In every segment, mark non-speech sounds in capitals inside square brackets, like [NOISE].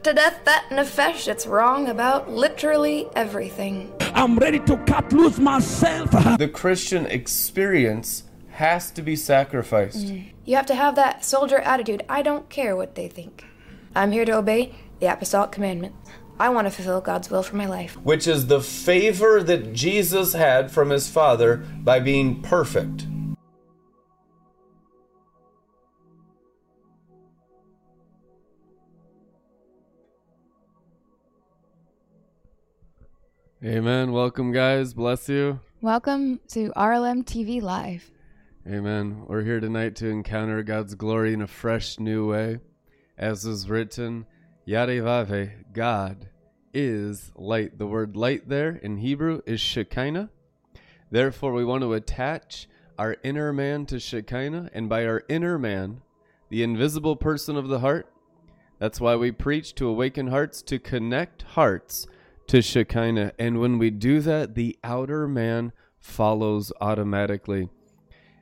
put to death that nefesh that's wrong about literally everything. I'm ready to cut loose myself. [LAUGHS] The Christian experience has to be sacrificed. Mm. You have to have that soldier attitude. I don't care what they think. I'm here to obey the apostolic commandment. I want to fulfill God's will for my life. which is the favor that Jesus had from his Father by being perfect. Amen. Welcome, guys. Bless you. Welcome to RLM TV Live. Amen. We're here tonight to encounter God's glory in a fresh new way. As is written, Yarevave, God is light. The word light there in Hebrew is Shekinah. Therefore, we want to attach our inner man to Shekinah, and by our inner man, the invisible person of the heart. That's why we preach to awaken hearts, to connect hearts to Shekinah. And when we do that, the outer man follows automatically.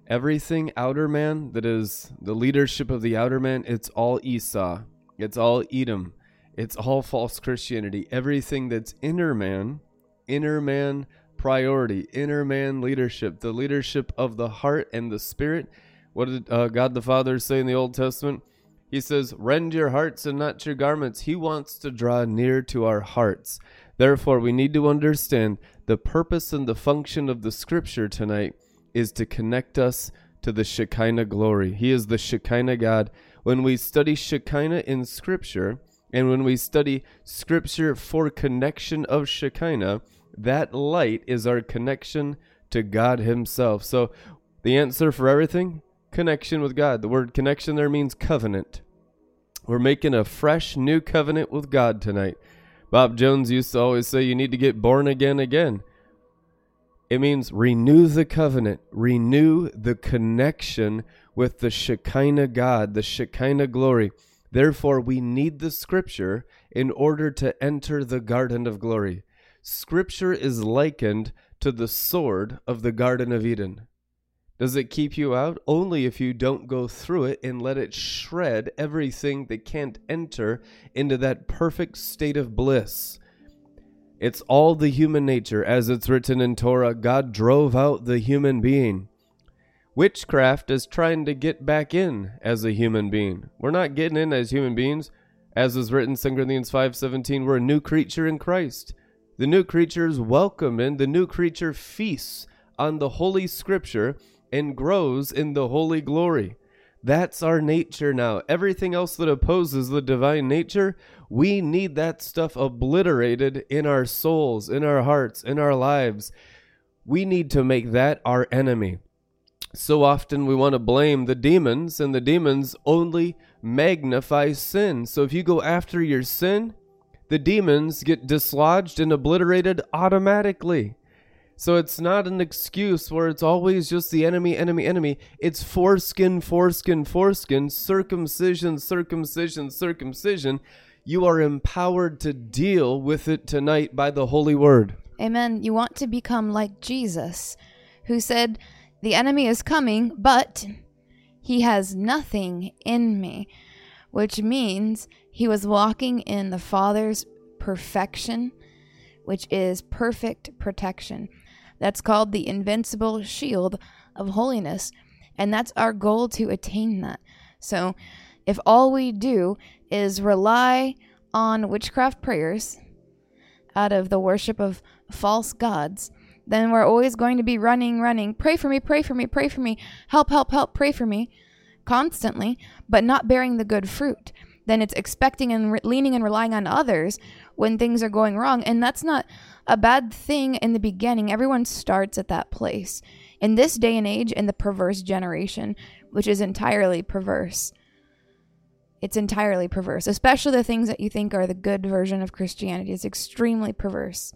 Everything outer man that is the leadership of the outer man, it's all Esau. It's all Edom. It's all false Christianity. Everything that's inner man, inner man priority, inner man leadership, the leadership of the heart and the spirit. What did uh, God the Father say in the Old Testament? He says, Rend your hearts and not your garments. He wants to draw near to our hearts. Therefore, we need to understand the purpose and the function of the scripture tonight is to connect us to the Shekinah glory. He is the Shekinah God. When we study Shekinah in scripture, and when we study scripture for connection of Shekinah, that light is our connection to God Himself. So, the answer for everything connection with God. The word connection there means covenant. We're making a fresh new covenant with God tonight. Bob Jones used to always say you need to get born again again. It means renew the covenant, renew the connection with the Shekinah God, the Shekinah glory. Therefore, we need the scripture in order to enter the garden of glory. Scripture is likened to the sword of the Garden of Eden. Does it keep you out? Only if you don't go through it and let it shred everything that can't enter into that perfect state of bliss. It's all the human nature, as it's written in Torah. God drove out the human being. Witchcraft is trying to get back in as a human being. We're not getting in as human beings. As is written in 2 Corinthians 5:17, we're a new creature in Christ. The new creature is welcome in, the new creature feasts on the holy scripture and grows in the holy glory. That's our nature now. Everything else that opposes the divine nature, we need that stuff obliterated in our souls, in our hearts, in our lives. We need to make that our enemy. So often we want to blame the demons, and the demons only magnify sin. So if you go after your sin, the demons get dislodged and obliterated automatically. So it's not an excuse where it's always just the enemy, enemy, enemy. It's foreskin, foreskin, foreskin, circumcision, circumcision, circumcision. You are empowered to deal with it tonight by the Holy Word. Amen. You want to become like Jesus, who said, The enemy is coming, but he has nothing in me, which means he was walking in the Father's perfection, which is perfect protection. That's called the invincible shield of holiness. And that's our goal to attain that. So if all we do is rely on witchcraft prayers out of the worship of false gods, then we're always going to be running, running. Pray for me, pray for me, pray for me. Help, help, help, pray for me constantly, but not bearing the good fruit. Then it's expecting and re- leaning and relying on others when things are going wrong. And that's not a bad thing in the beginning. Everyone starts at that place. In this day and age, in the perverse generation, which is entirely perverse, it's entirely perverse, especially the things that you think are the good version of Christianity. It's extremely perverse.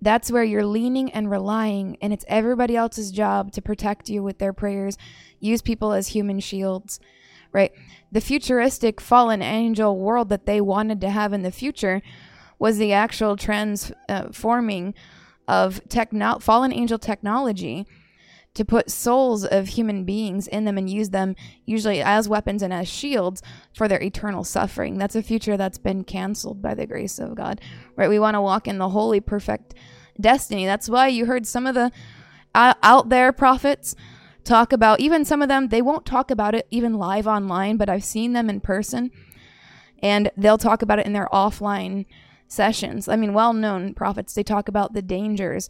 That's where you're leaning and relying, and it's everybody else's job to protect you with their prayers, use people as human shields, right? The futuristic fallen angel world that they wanted to have in the future was the actual transforming of techno- fallen angel technology to put souls of human beings in them and use them usually as weapons and as shields for their eternal suffering. That's a future that's been canceled by the grace of God. Right? We want to walk in the holy perfect destiny. That's why you heard some of the uh, out there prophets talk about even some of them they won't talk about it even live online, but I've seen them in person and they'll talk about it in their offline sessions. I mean, well known prophets, they talk about the dangers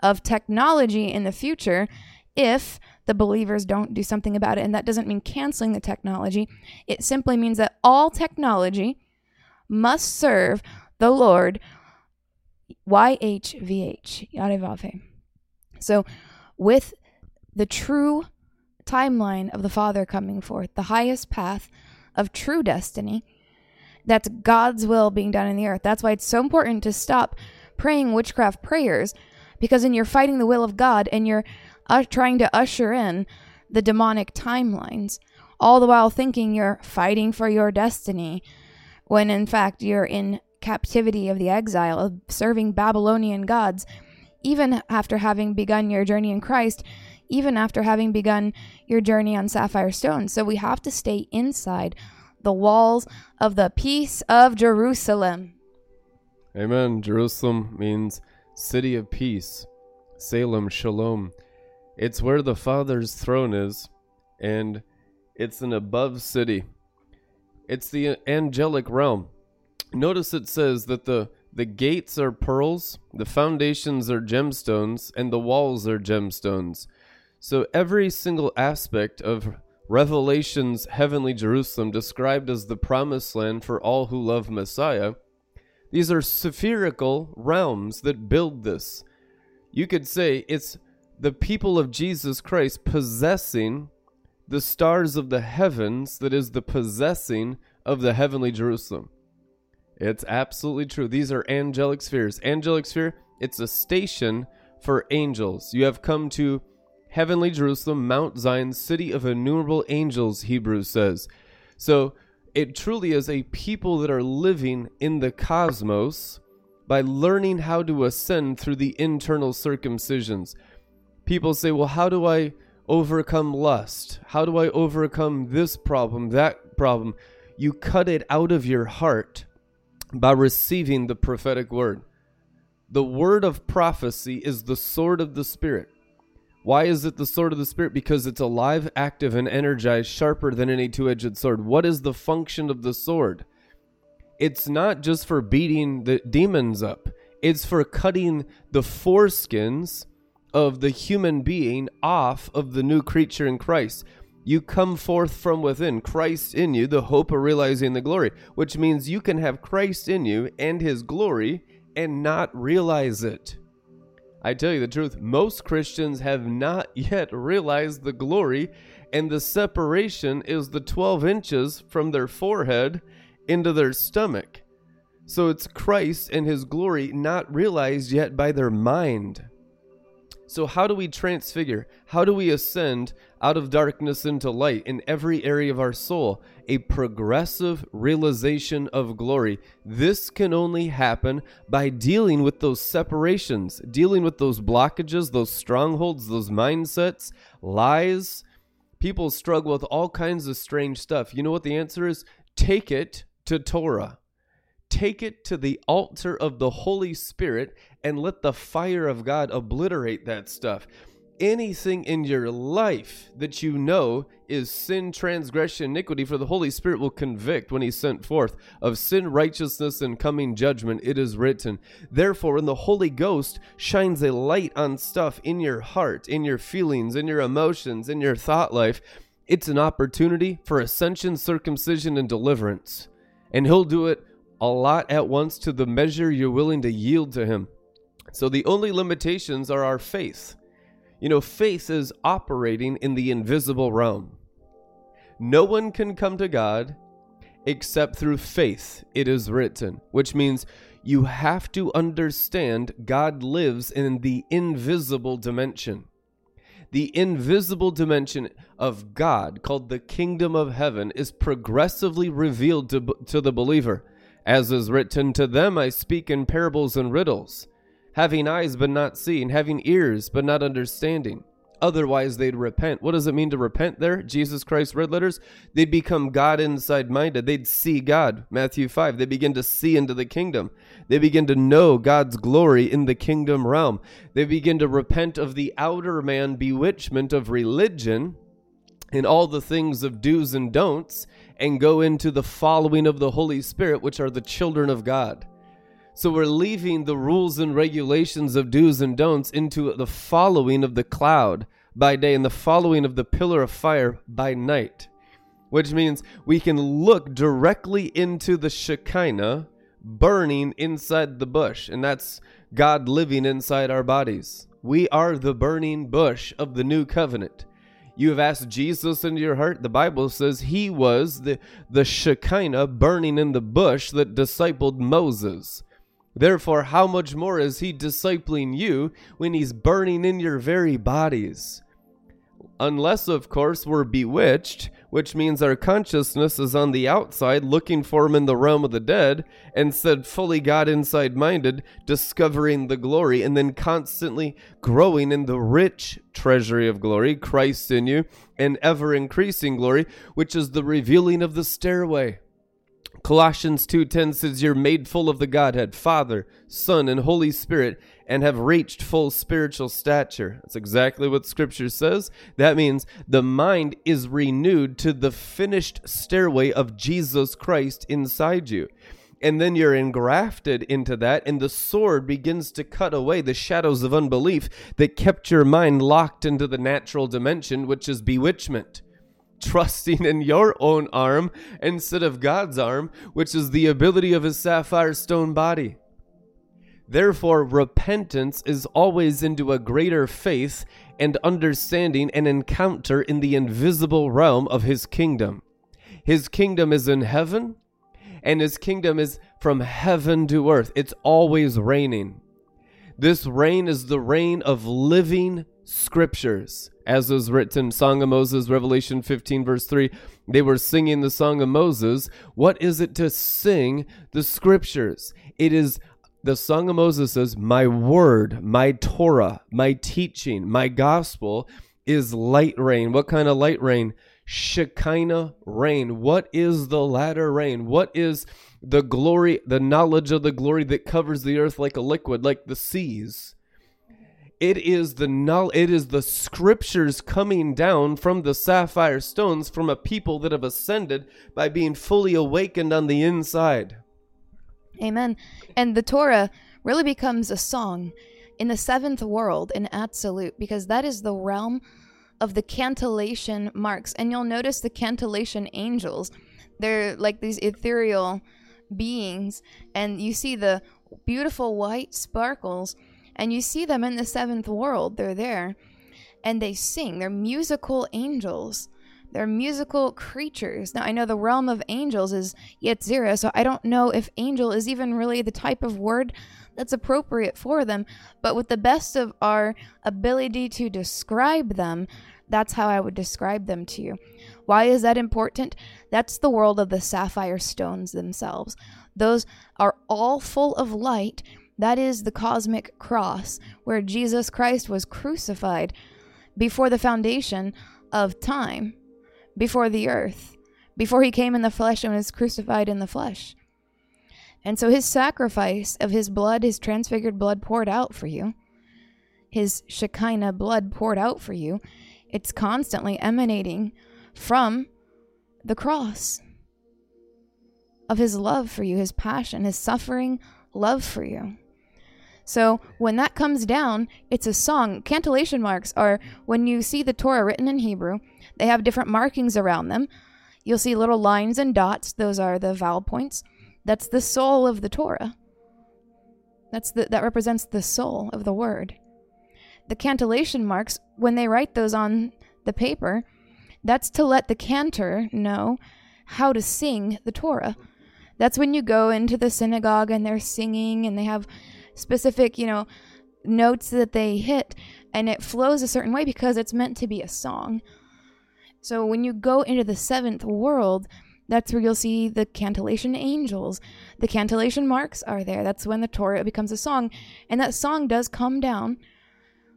of technology in the future if the believers don't do something about it. And that doesn't mean canceling the technology, it simply means that all technology must serve the Lord. YHVH, Yarevave. So, with the true timeline of the Father coming forth, the highest path of true destiny, that's God's will being done in the earth. That's why it's so important to stop praying witchcraft prayers because then you're fighting the will of God and you're uh, trying to usher in the demonic timelines, all the while thinking you're fighting for your destiny, when in fact you're in captivity of the exile, of serving Babylonian gods, even after having begun your journey in Christ, even after having begun your journey on sapphire stone. So we have to stay inside the walls of the peace of Jerusalem. Amen. Jerusalem means city of peace. Salem, Shalom. It's where the Father's throne is, and it's an above city. It's the angelic realm. Notice it says that the the gates are pearls, the foundations are gemstones, and the walls are gemstones. So every single aspect of Revelation's heavenly Jerusalem, described as the promised land for all who love Messiah, these are spherical realms that build this. You could say it's the people of Jesus Christ possessing the stars of the heavens that is the possessing of the heavenly Jerusalem. It's absolutely true. These are angelic spheres. Angelic sphere, it's a station for angels. You have come to heavenly Jerusalem, Mount Zion, city of innumerable angels, Hebrews says. So it truly is a people that are living in the cosmos by learning how to ascend through the internal circumcisions. People say, well, how do I overcome lust? How do I overcome this problem, that problem? You cut it out of your heart by receiving the prophetic word. The word of prophecy is the sword of the Spirit. Why is it the sword of the Spirit? Because it's alive, active, and energized, sharper than any two edged sword. What is the function of the sword? It's not just for beating the demons up, it's for cutting the foreskins of the human being off of the new creature in Christ. You come forth from within, Christ in you, the hope of realizing the glory, which means you can have Christ in you and his glory and not realize it. I tell you the truth, most Christians have not [LAUGHS] yet realized the glory, and the separation is the 12 inches from their forehead into their stomach. So it's Christ and his glory not realized yet by their mind. So, how do we transfigure? How do we ascend out of darkness into light in every area of our soul? A progressive realization of glory. This can only happen by dealing with those separations, dealing with those blockages, those strongholds, those mindsets, lies. People struggle with all kinds of strange stuff. You know what the answer is? Take it to Torah take it to the altar of the Holy Spirit and let the fire of God obliterate that stuff. Anything in your life that you know is sin, transgression, iniquity, for the Holy Spirit will convict when He's sent forth of sin, righteousness, and coming judgment. It is written. Therefore, when the Holy Ghost shines a light on stuff in your heart, in your feelings, in your emotions, in your thought life, it's an opportunity for ascension, circumcision, and deliverance. And He'll do it a lot at once to the measure you're willing to yield to Him. So the only limitations are our faith. You know, faith is operating in the invisible realm. No one can come to God except through faith, it is written, which means you have to understand God lives in the invisible dimension. The invisible dimension of God, called the kingdom of heaven, is progressively revealed to, to the believer. As is written, To them I speak in parables and riddles, having eyes but not seeing, having ears but not understanding. Otherwise, they'd repent. What does it mean to repent there? Jesus Christ, red letters. They'd become God inside minded. They'd see God. Matthew 5. They begin to see into the kingdom. They begin to know God's glory in the kingdom realm. They begin to repent of the outer man bewitchment of religion and all the things of do's and don'ts and go into the following of the Holy Spirit, which are the children of God. So we're leaving the rules and regulations of do's and don'ts into the following of the cloud by day and the following of the pillar of fire by night, which means we can look directly into the Shekinah burning inside the bush, and that's God living inside our bodies. We are the burning bush of the new covenant. You have asked Jesus into your heart. The Bible says he was the, the Shekinah burning in the bush that discipled Moses. Therefore, how much more is he discipling you when he's burning in your very bodies? Unless, of course, we're bewitched, which means our consciousness is on the outside looking for him in the realm of the dead, instead fully God inside minded, discovering the glory, and then constantly growing in the rich treasury of glory, Christ in you, and ever increasing glory, which is the revealing of the stairway. Colossians 2:10 says you're made full of the Godhead, Father, Son, and Holy Spirit and have reached full spiritual stature. That's exactly what scripture says. That means the mind is renewed to the finished stairway of Jesus Christ inside you. And then you're engrafted into that, and the sword begins to cut away the shadows of unbelief that kept your mind locked into the natural dimension, which is bewitchment trusting in your own arm instead of God's arm, which is the ability of his sapphire stone body. Therefore, repentance is always into a greater faith and understanding and encounter in the invisible realm of his kingdom. His kingdom is in heaven, and his kingdom is from heaven to earth. It's always reigning. This reign is the reign of living scriptures as was written Song of Moses, Revelation 15, verse 3. They were singing the Song of Moses. What is it to sing the scriptures? It is the Song of Moses says, My word, my Torah, my teaching, my gospel is light rain. What kind of light rain? Shekinah rain. What is the latter rain? What is the glory, the knowledge of the glory that covers the earth like a liquid, like the seas? it is the null it is the scriptures coming down from the sapphire stones from a people that have ascended by being fully awakened on the inside amen and the torah really becomes a song in the seventh world in absolute because that is the realm of the cantillation marks and you'll notice the cantillation angels they're like these ethereal beings and you see the beautiful white sparkles and you see them in the seventh world. They're there and they sing. They're musical angels. They're musical creatures. Now, I know the realm of angels is Yetzirah, so I don't know if angel is even really the type of word that's appropriate for them. But with the best of our ability to describe them, that's how I would describe them to you. Why is that important? That's the world of the sapphire stones themselves. Those are all full of light that is the cosmic cross, where Jesus Christ was crucified before the foundation of time, before the earth, before he came in the flesh and was crucified in the flesh. And so his sacrifice of his blood, his transfigured blood poured out for you, his Shekinah blood poured out for you, it's constantly emanating from the cross of his love for you, his passion, his suffering love for you. So when that comes down, it's a song. Cantillation marks are when you see the Torah written in Hebrew, they have different markings around them. You'll see little lines and dots, those are the vowel points. That's the soul of the Torah. That's the, that represents the soul of the word. The cantillation marks, when they write those on the paper, that's to let the cantor know how to sing the Torah. That's when you go into the synagogue and they're singing and they have specific, you know, notes that they hit and it flows a certain way because it's meant to be a song. So when you go into the seventh world, that's where you'll see the cantillation angels. The cantillation marks are there. That's when the Torah becomes a song. And that song does come down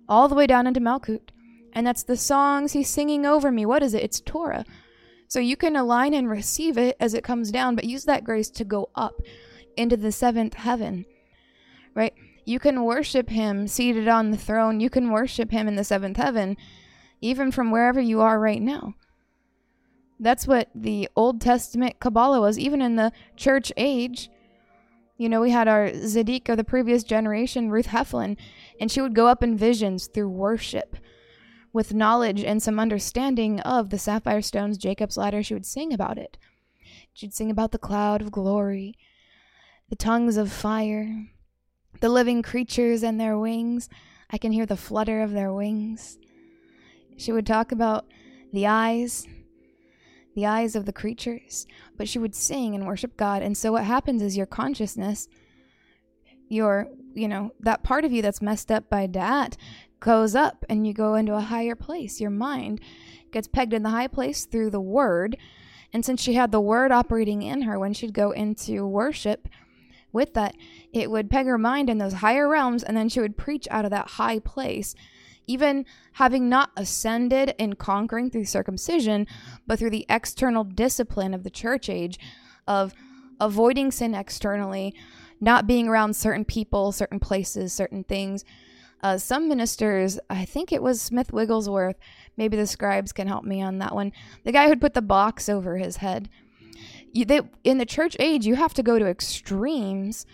all the way down into Malkut. And that's the songs he's singing over me. What is it? It's Torah. So you can align and receive it as it comes down, but use that grace to go up into the seventh heaven, right? You can worship him seated on the throne. You can worship him in the seventh heaven, even from wherever you are right now. That's what the Old Testament Kabbalah was, even in the church age. You know, we had our Zadik of the previous generation, Ruth Heflin, and she would go up in visions through worship with knowledge and some understanding of the sapphire stones, Jacob's ladder. She would sing about it. She'd sing about the cloud of glory, the tongues of fire, the living creatures and their wings. I can hear the flutter of their wings. She would talk about the eyes, the eyes of the creatures, but she would sing and worship God. And so what happens is your consciousness, your, you know, that part of you that's messed up by that goes up and you go into a higher place. Your mind gets pegged in the high place through the word. And since she had the word operating in her when she'd go into worship with that, it would peg her mind in those higher realms and then she would preach out of that high place. Even having not ascended in conquering through circumcision, but through the external discipline of the church age of avoiding sin externally, not being around certain people, certain places, certain things, uh, some ministers, I think it was Smith Wigglesworth, maybe the scribes can help me on that one. The guy who'd put the box over his head. You, they, in the church age, you have to go to extremes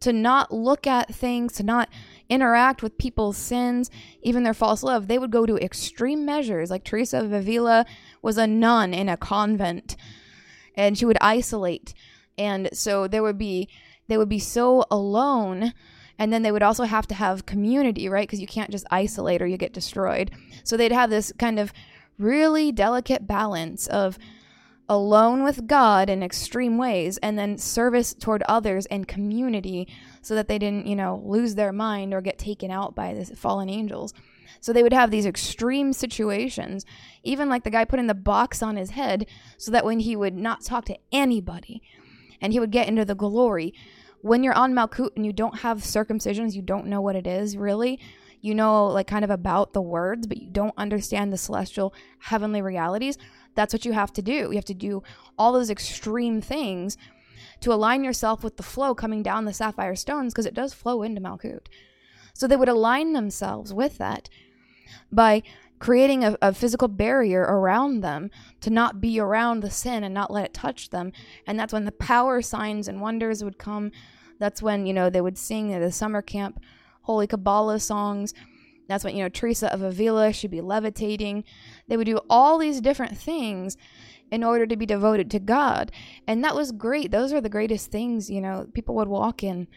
to not look at things, to not interact with people's sins, even their false love. They would go to extreme measures. Like Teresa of Avila was a nun in a convent, and she would isolate, and so there would be they would be so alone and then they would also have to have community, right? Because you can't just isolate or you get destroyed. So they'd have this kind of really delicate balance of alone with God in extreme ways and then service toward others and community so that they didn't, you know, lose their mind or get taken out by the fallen angels. So they would have these extreme situations, even like the guy putting the box on his head so that when he would not talk to anybody and he would get into the glory, when you're on Malkut and you don't have circumcisions, you don't know what it is really. You know, like kind of about the words, but you don't understand the celestial heavenly realities. That's what you have to do. You have to do all those extreme things to align yourself with the flow coming down the sapphire stones because it does flow into Malkut. So they would align themselves with that by creating a, a, physical barrier around them to not be around the sin and not let it touch them. And that's when the power signs and wonders would come. That's when, you know, they would sing the summer camp holy Kabbalah songs. That's when, you know, Teresa of Avila should be levitating. They would do all these different things in order to be devoted to God. And that was great. Those are the greatest things, you know, people would walk in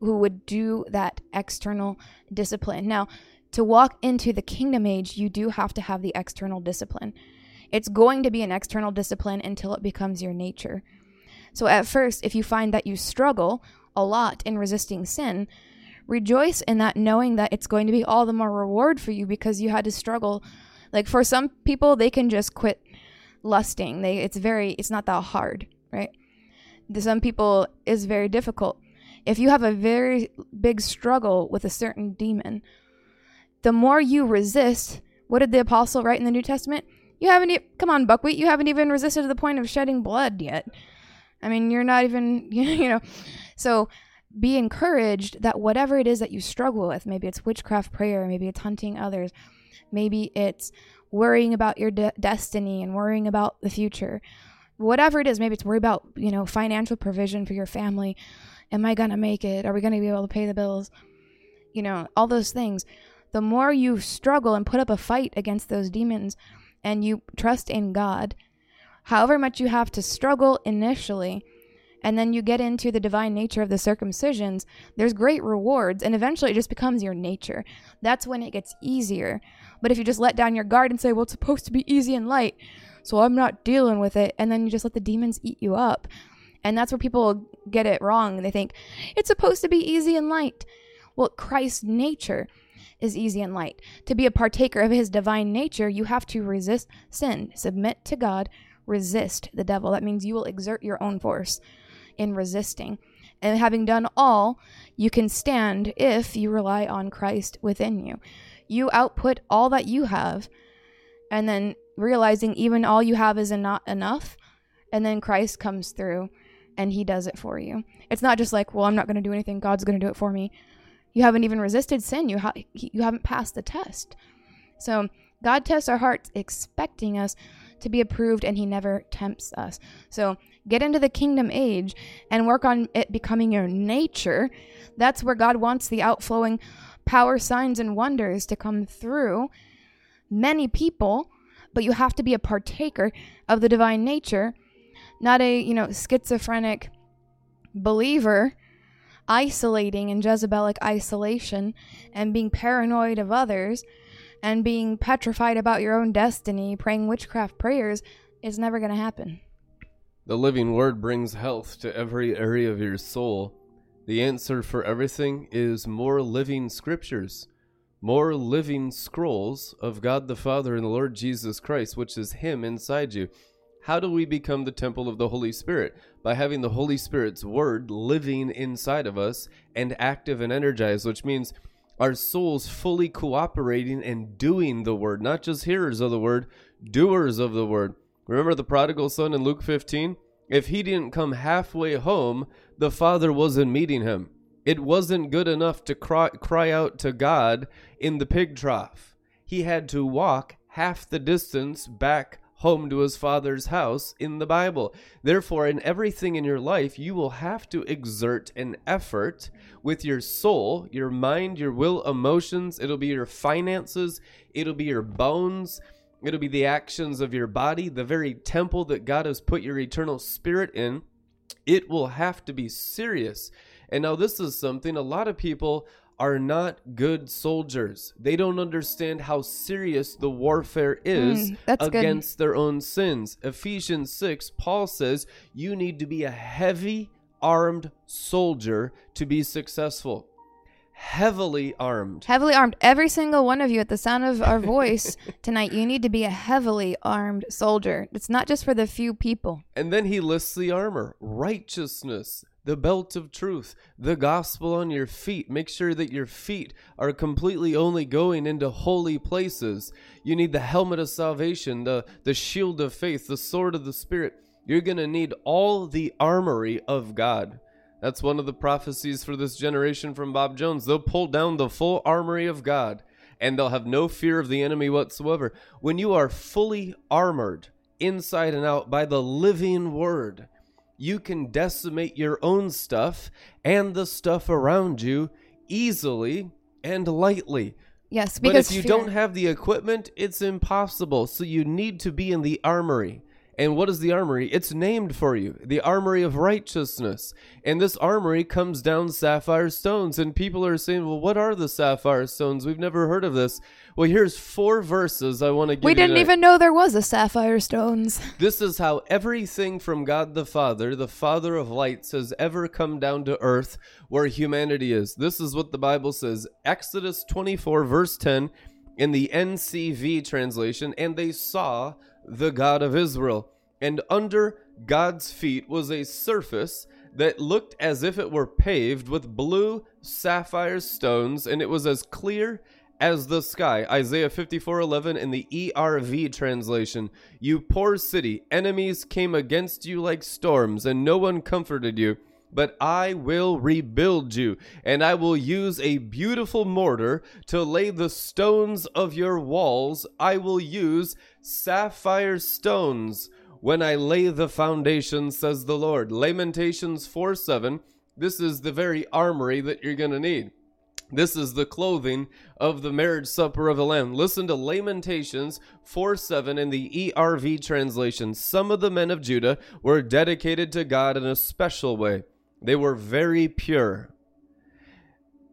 who would do that external discipline. Now, to walk into the kingdom age, you do have to have the external discipline. It's going to be an external discipline until it becomes your nature. So, at first, if you find that you struggle a lot in resisting sin, rejoice in that, knowing that it's going to be all the more reward for you because you had to struggle. Like for some people, they can just quit lusting. They it's very it's not that hard, right? Some people, is very difficult. If you have a very big struggle with a certain demon, the more you resist, what did the apostle write in the New Testament? You haven't, e- come on, buckwheat, you haven't even resisted to the point of shedding blood yet. I mean, you're not even, [LAUGHS] you know. So be encouraged that whatever it is that you struggle with, maybe it's witchcraft prayer, maybe it's hunting others, maybe it's worrying about your de- destiny and worrying about the future. Whatever it is, maybe it's worry about, you know, financial provision for your family. Am I going to make it? Are we going to be able to pay the bills? You know, all those things the more you struggle and put up a fight against those demons and you trust in God, however much you have to struggle initially, and then you get into the divine nature of the circumcisions, there's great rewards, and eventually it just becomes your nature. That's when it gets easier. But if you just let down your guard and say, well, it's supposed to be easy and light, so I'm not dealing with it, and then you just let the demons eat you up. And that's where people get it wrong. They think it's supposed to be easy and light. Well, Christ's nature is easy and light. To be a partaker of his divine nature, you have to resist sin, submit to God, resist the devil. That means you will exert your own force in resisting. And having done all, you can stand if you rely on Christ within you. you output all that you have and then realizing even all you have is not enough and then Christ comes through and he does it for you. It's not just like, well, I'm not going to do anything, God's going to do it for me. You haven't even resisted sin. You ha- you haven't passed the test. So, God tests our hearts expecting us to be approved and he never tempts us. So, get into the kingdom age and work on it becoming your nature. That's where God wants the outflowing power, signs, and wonders to come through many people, but you have to be a partaker of the divine nature, not a, you know, schizophrenic believer isolating in Jezebelic isolation and being paranoid of others and being petrified about your own destiny, praying witchcraft prayers is never going to happen. The living word brings health to every area of your soul. The answer for everything is more living scriptures, more living scrolls of God the Father and the Lord Jesus Christ, which is Him inside you. How do we become the temple of the Holy Spirit? By having the Holy Spirit's word living inside of us and active and energized, which means our souls fully cooperating and doing the word, not just hearers of the word, doers of the word. Remember the prodigal son in Luke 15? If he didn't come halfway home, the father wasn't meeting him. It wasn't good enough to cry, cry out to God in the pig trough. He had to walk half the distance back home to his father's house in the Bible. Therefore, in everything in your life, you will have to exert an effort with your soul, your mind, your will, emotions. It'll be your finances, it'll be your bones. It'll be the actions of your body, the very temple that God has put your eternal spirit in. It will have to be serious. And now, this is something a lot of people are not good soldiers. They don't understand how serious the warfare is Mm, that's good. against their own sins. Ephesians 6, Paul says you need to be a heavy armed soldier to be successful. Heavily armed. Heavily armed. Every single one of you at the sound of our voice [LAUGHS] tonight, you need to be a heavily armed soldier. It's not just for the few people. And then he lists the armor righteousness, the belt of truth, the gospel on your feet. Make sure that your feet are completely only going into holy places. You need the helmet of salvation, the, the shield of faith, the sword of the Spirit. You're going to need all the armory of God. That's one of the prophecies for this generation from Bob Jones. They'll pull down the full armory of God and they'll have no fear of the enemy whatsoever. When you are fully armored inside and out by the living word, you can decimate your own stuff and the stuff around you easily and lightly. Yes, But because if you fear- don't have the equipment, it's impossible. So you need to be in the armory. And what is the armory? It's named for you the armory of righteousness. And this armory comes down sapphire stones. And people are saying, well, what are the sapphire stones? We've never heard of this. Well, here's four verses I want to give we didn't tonight. even know there was a sapphire stones. [LAUGHS] This is how everything from God the Father, the Father of lights, has ever come down to earth where humanity is. This is what the Bible says Exodus 24, verse 10, in the NCV translation, and they saw the God of Israel. And under God's feet was a surface that looked as if it were paved with blue sapphire stones, and it was as clear as the sky. Isaiah 54:11 in the ERV translation. You poor city, enemies came against you like storms, and no one comforted you. But I will rebuild you, and I will use a beautiful mortar to lay the stones of your walls. I will use sapphire stones when I lay the foundation, says the Lord. Lamentations 4 7. This is the very armory that you're going to need. This is the clothing of the marriage supper of the Lamb. Listen to Lamentations 4 7 in the ERV translation. Some of the men of Judah were dedicated to God in a special way. They were very pure.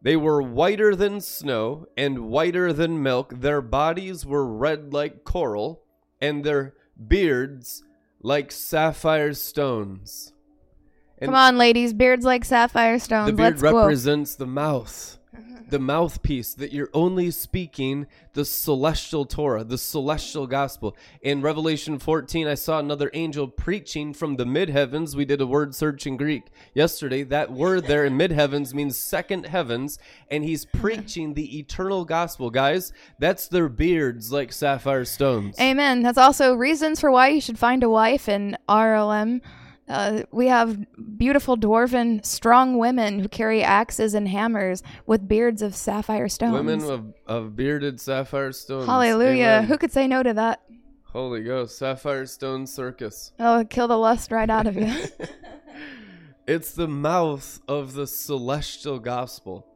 They were whiter than snow and whiter than milk. Their bodies were red like coral, and their beards like sapphire stones. And Come on, ladies. Beards like sapphire stones. the beard Let's go. represents the mouth the mouthpiece that you're only speaking the celestial Torah, the celestial gospel. In Revelation 14, I saw another angel preaching from the mid heavens. We did a word search in Greek yesterday. That word there in mid heavens means second heavens, and he's preaching the eternal gospel. Guys, that's their beards like sapphire stones. Amen. That's also reasons for why you should find a wife in RLM. Uh, we have beautiful dwarven, strong women who carry axes and hammers with beards of sapphire stones. Women of, of bearded sapphire stones. Hallelujah. Amen. Who could say no to that? Holy Ghost, sapphire stone circus. Oh, kill the lust right out of you. [LAUGHS] It's the mouth of the celestial gospel.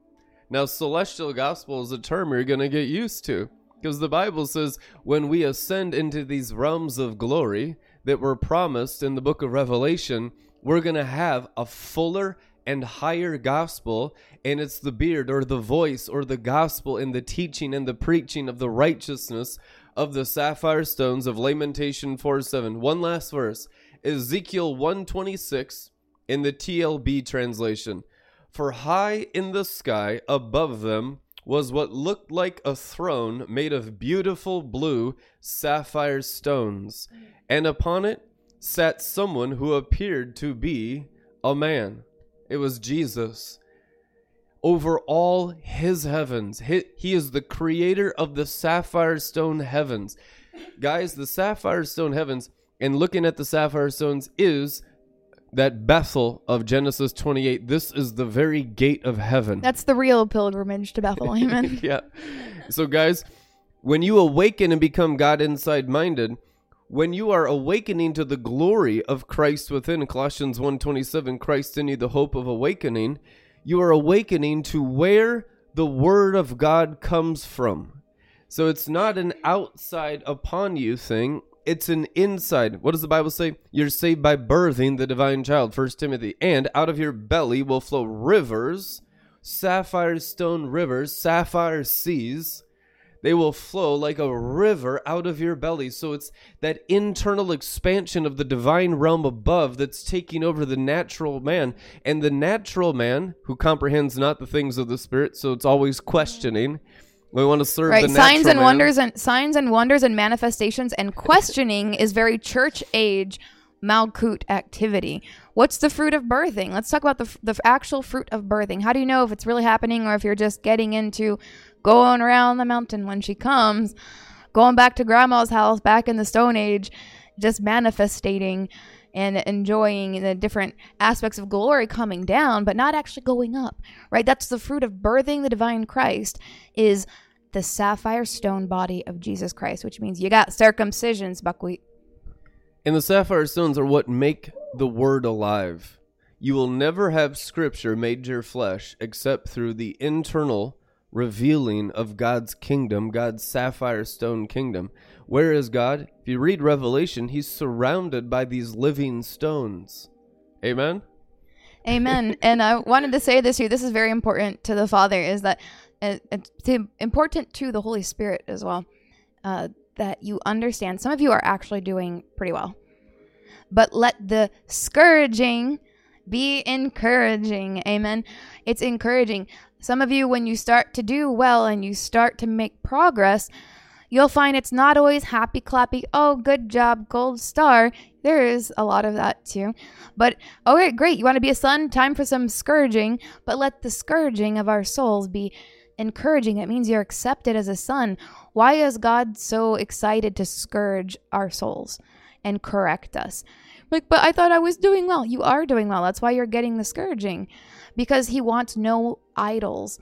Now, celestial gospel is a term you're going to get used to because the Bible says when we ascend into these realms of glory that were promised in the book of Revelation, we're going to have a fuller and higher gospel, and it's the beard or the voice or the gospel and the teaching and the preaching of the righteousness of the sapphire stones of Lamentation 4 7. One last verse Ezekiel 126 in the TLB translation. For high in the sky above them was what looked like a throne made of beautiful blue sapphire stones, and upon it sat someone who appeared to be a man. It was Jesus. Over all his heavens, he, he is the creator of the sapphire stone heavens. Guys, the sapphire stone heavens, and looking at the sapphire stones is that Bethel of Genesis 28. This is the very gate of heaven. That's the real pilgrimage to Bethel. [LAUGHS] Amen. yeah. So, guys, when you awaken and become God inside minded, when you are awakening to the glory of Christ within Colossians 1:27 Christ in you the hope of awakening you are awakening to where the word of God comes from so it's not an outside upon you thing it's an inside what does the bible say you're saved by birthing the divine child 1 timothy and out of your belly will flow rivers sapphire stone rivers sapphire seas they will flow like a river out of your belly. So it's that internal expansion of the divine realm above that's taking over the natural man. And the natural man, who comprehends not the things of the spirit, so it's always questioning. We want to serve right. the Signs and man. wonders and signs and wonders and manifestations and questioning is very church age Malkut activity. What's the fruit of birthing? Let's talk about the, the actual fruit of birthing. How do you know if it's really happening or if you're just getting into going around the mountain when she comes, going back to grandma's house back in the Stone Age, just manifestating and enjoying the different aspects of glory coming down, but not actually going up, right? That's the fruit of birthing the divine Christ is the sapphire stone body of Jesus Christ, which means you got circumcisions, buckwheat. And the sapphire stones are what make the word alive. You will never have scripture made your flesh except through the internal revealing of God's kingdom, God's sapphire stone kingdom. Where is God? If you read Revelation, he's surrounded by these living stones. Amen? Amen. and I wanted to say this here. This is very important to the Father. Is that it's important to the Holy Spirit as well. Uh, that you understand. Some of you are actually doing pretty well, but let the scourging be encouraging. Amen. It's encouraging. Some of you, when you start to do well and you start to make progress, you'll find it's not always happy clappy. Oh, good job, gold star. There is a lot of that too. But okay, great. You want to be a son? Time for some scourging. But let the scourging of our souls be encouraging. It means you're accepted as a son. Why is God so excited to scourge our souls and correct us? Like, but I thought I was doing well. You are doing well. That's why you're getting the scourging because he wants no idols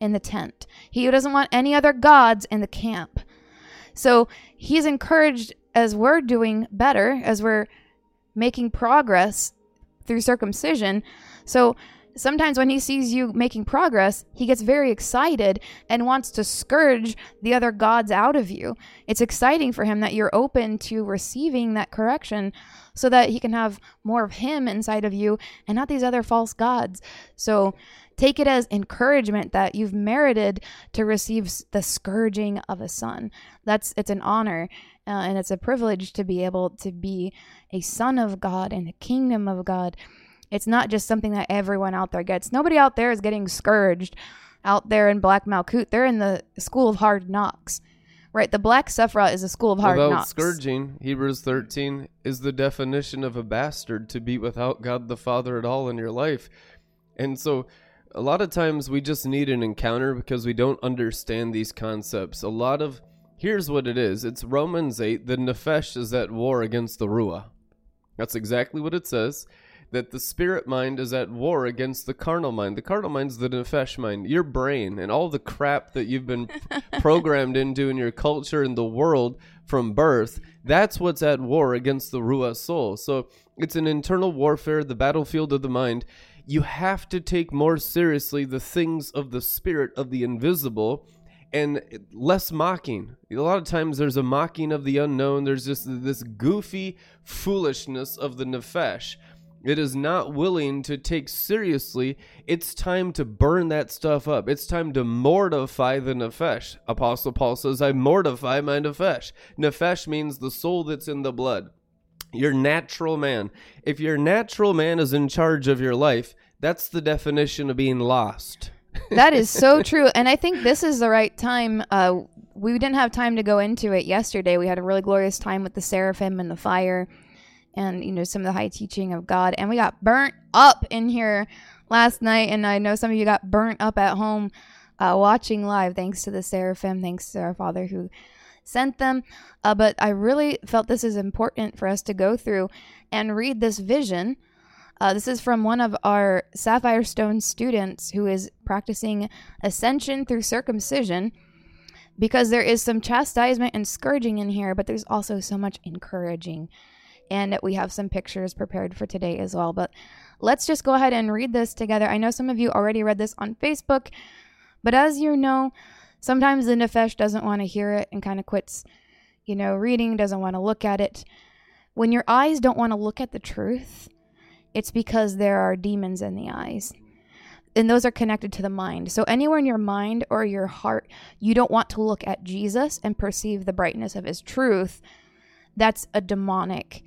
in the tent. He doesn't want any other gods in the camp. So he's encouraged as we're doing better, as we're making progress through circumcision. So sometimes when he sees you making progress, he gets very excited and wants to scourge the other gods out of you. It's exciting for him that you're open to receiving that correction so that he can have more of him inside of you and not these other false gods. So take it as encouragement that you've merited to receive the scourging of a son. That's it's an honor uh, and it's a privilege to be able to be a son of God in the kingdom of God. It's not just something that everyone out there gets. Nobody out there is getting scourged out there in Black Malkut. They're in the school of hard knocks. Right, the Black Sephiroth is a school of hard without knocks. scourging, Hebrews 13 is the definition of a bastard to be without God the Father at all in your life. And so a lot of times we just need an encounter because we don't understand these concepts. A lot of here's what it is. It's Romans 8, the Nefesh is at war against the Ruah. That's exactly what it says. That the spirit mind is at war against the carnal mind. The carnal mind's the nefesh mind. Your brain and all the crap that you've been [LAUGHS] programmed into in your culture and the world from birth, that's what's at war against the Ruah soul. So it's an internal warfare, the battlefield of the mind. You have to take more seriously the things of the spirit of the invisible and less mocking. A lot of times there's a mocking of the unknown. There's just this goofy foolishness of the nefesh. It is not willing to take seriously. It's time to burn that stuff up. It's time to mortify the nefesh. Apostle Paul says, I mortify my nefesh. Nefesh means the soul that's in the blood. Your natural man. If your natural man is in charge of your life, that's the definition of being lost. [LAUGHS] that is so true. And I think this is the right time. Uh, we didn't have time to go into it yesterday. We had a really glorious time with the seraphim and the fire and, you know, some of the high teaching of God. And we got burnt up in here last night. And I know some of you got burnt up at home uh, watching live, thanks to the seraphim, thanks to our Father who sent them. Uh, but I really felt this is important for us to go through and read this vision uh, this is from one of our Sapphire Stone students who is practicing ascension through circumcision because there is some chastisement and scourging in here, but there's also so much encouraging. And we have some pictures prepared for today as well. But let's just go ahead and read this together. I know some of you already read this on Facebook, but as you know, sometimes the Nefesh doesn't want to hear it and kind of quits, you know, reading, doesn't want to look at it. When your eyes don't want to look at the truth, it's because there are demons in the eyes. And those are connected to the mind. So, anywhere in your mind or your heart, you don't want to look at Jesus and perceive the brightness of his truth. That's a demonic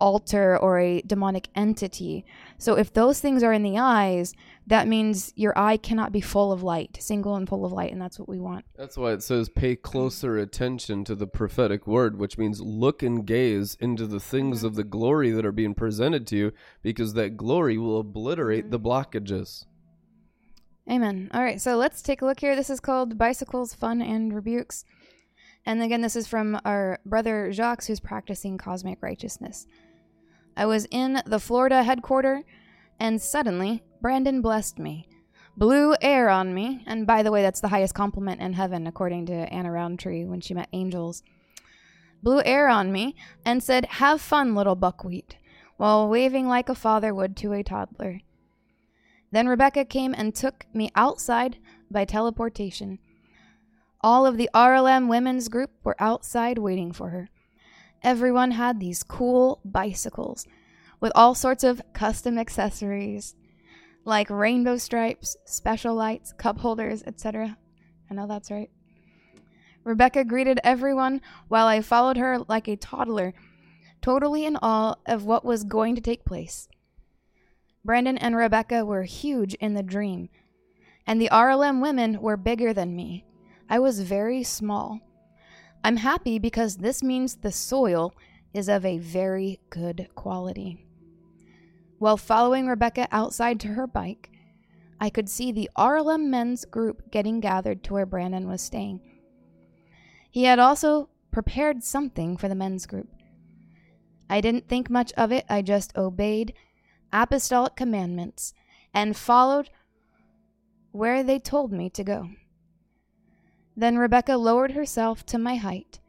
altar or a demonic entity. So, if those things are in the eyes, that means your eye cannot be full of light, single and full of light, and that's what we want. That's why it says pay closer attention to the prophetic word, which means look and gaze into the things mm-hmm. of the glory that are being presented to you, because that glory will obliterate mm-hmm. the blockages. Amen. All right, so let's take a look here. This is called Bicycles, Fun, and Rebukes. And again, this is from our brother Jacques, who's practicing cosmic righteousness. I was in the Florida headquarters, and suddenly Brandon blessed me, blew air on me, and by the way, that's the highest compliment in heaven, according to Anna Rountree when she met angels. Blew air on me and said, Have fun, little buckwheat, while waving like a father would to a toddler. Then Rebekah came and took me outside by teleportation. All of the RLM women's group were outside waiting for her. Everyone had these cool bicycles with all sorts of custom accessories like rainbow stripes, special lights, cup holders, etc. I know that's right. Rebekah greeted everyone while I followed her like a toddler, totally in awe of what was going to take place. Brandon and Rebekah were huge in the dream, and the RLM women were bigger than me. I was very small. I'm happy because this means the soil is of a very good quality. While following Rebekah outside to her bike, I could see the RLM men's group getting gathered to where Brandon was staying. He had also prepared something for the men's group. I didn't think much of it, I just obeyed apostolic commandments and followed where they told me to go. Then Rebekah lowered herself to my height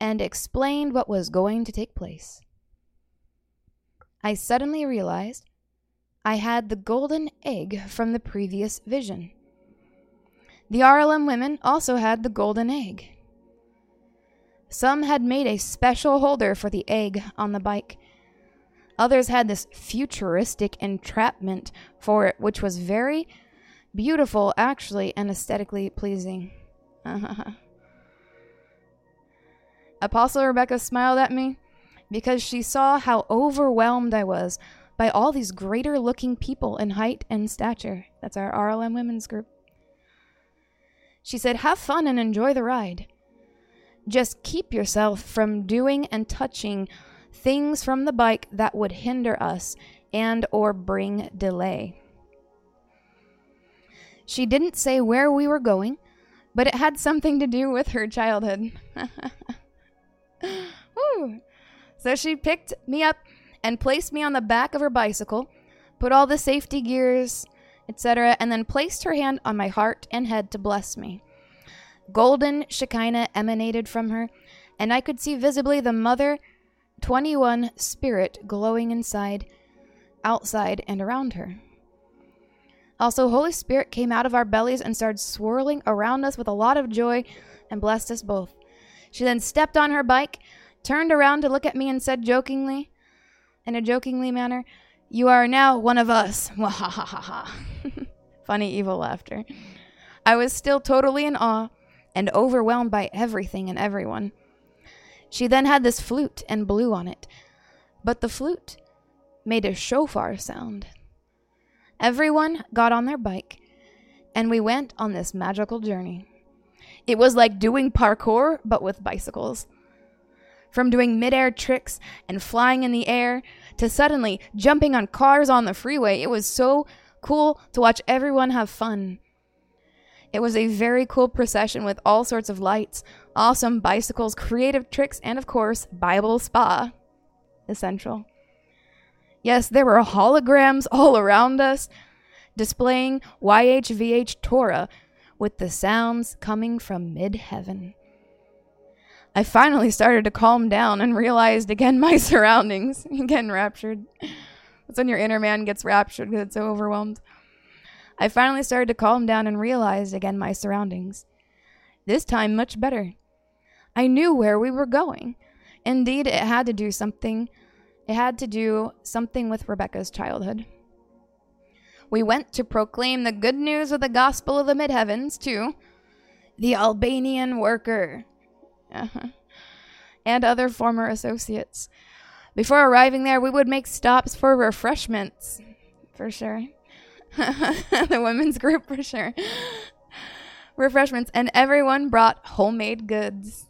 and explained what was going to take place. I suddenly realized I had the golden egg from the previous vision. The RLM women also had the golden egg. Some had made a special holder for the egg on the bike. Others had this futuristic entrapment for it, which was very beautiful, actually, and aesthetically pleasing. [LAUGHS] Apostle Rebekah smiled at me because she saw how overwhelmed I was by all these greater looking people in height and stature. That's our RLM women's group. She said, Have fun and enjoy the ride. Just keep yourself from doing and touching things from the bike that would hinder us and or bring delay. She didn't say where we were going, but it had something to do with her childhood. [LAUGHS] Woo. So she picked me up and placed me on the back of her bicycle, put all the safety gears, etc., and then placed her hand on my heart and head to bless me. Golden Shekinah emanated from her, and I could see visibly the Mother 21 spirit glowing inside, outside, and around her. Also, Holy Spirit came out of our bellies and started swirling around us with a lot of joy and blessed us both. She then stepped on her bike, turned around to look at me, and said jokingly, in a jokingly manner, You are now one of us. [LAUGHS] [LAUGHS] Funny evil laughter. I was still totally in awe and overwhelmed by everything and everyone. She then had this flute and blew on it, but the flute made a shofar sound. Everyone got on their bike, and we went on this magical journey. It was like doing parkour, but with bicycles. From doing midair tricks and flying in the air to suddenly jumping on cars on the freeway, it was so cool to watch everyone have fun. It was a very cool procession with all sorts of lights, awesome bicycles, creative tricks, and of course, Bible spa. Essential. Yes, there were holograms [LAUGHS] all around us, displaying YHVH Torah with the sounds coming from mid heaven. I finally started to calm down and realized again [LAUGHS] my surroundings. [LAUGHS] Again, raptured. That's when your inner man gets raptured because it's so overwhelmed. I finally started to calm down and realized again my surroundings. This time, much better. I knew where we were going. Indeed, it had to do something. It had to do something with Rebekah's childhood. We went to proclaim the good news of the gospel of the mid heavens to the Albanian worker [LAUGHS] and other former associates. Before arriving there, we would make stops for refreshments, for sure. [LAUGHS] the women's group for sure. [LAUGHS] Refreshments, and everyone brought homemade goods.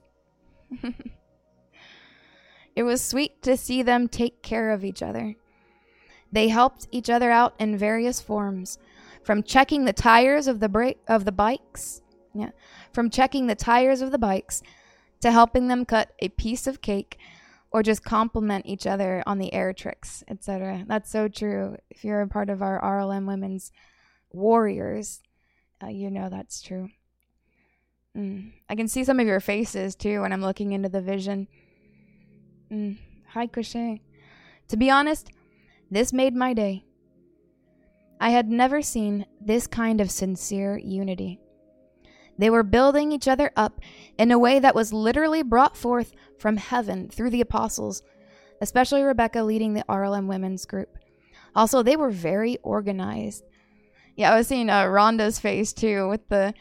It was sweet to see them take care of each other. They helped each other out in various forms, from checking the tires of the brake of the bikes, yeah, from checking the tires of the bikes to helping them cut a piece of cake or just compliment each other on the air tricks, etc. That's so true. If you're a part of our RLM Women's Warriors, uh, you know that's true. Mm. I can see some of your faces too when I'm looking into the vision. Mm. Hi, Crochet. To be honest, this made my day. I had never seen this kind of sincere unity. They were building each other up in a way that was literally brought forth from heaven through the apostles, especially Rebekah leading the RLM women's group. Also, they were very organized. Yeah, I was seeing uh, Rhonda's face too with the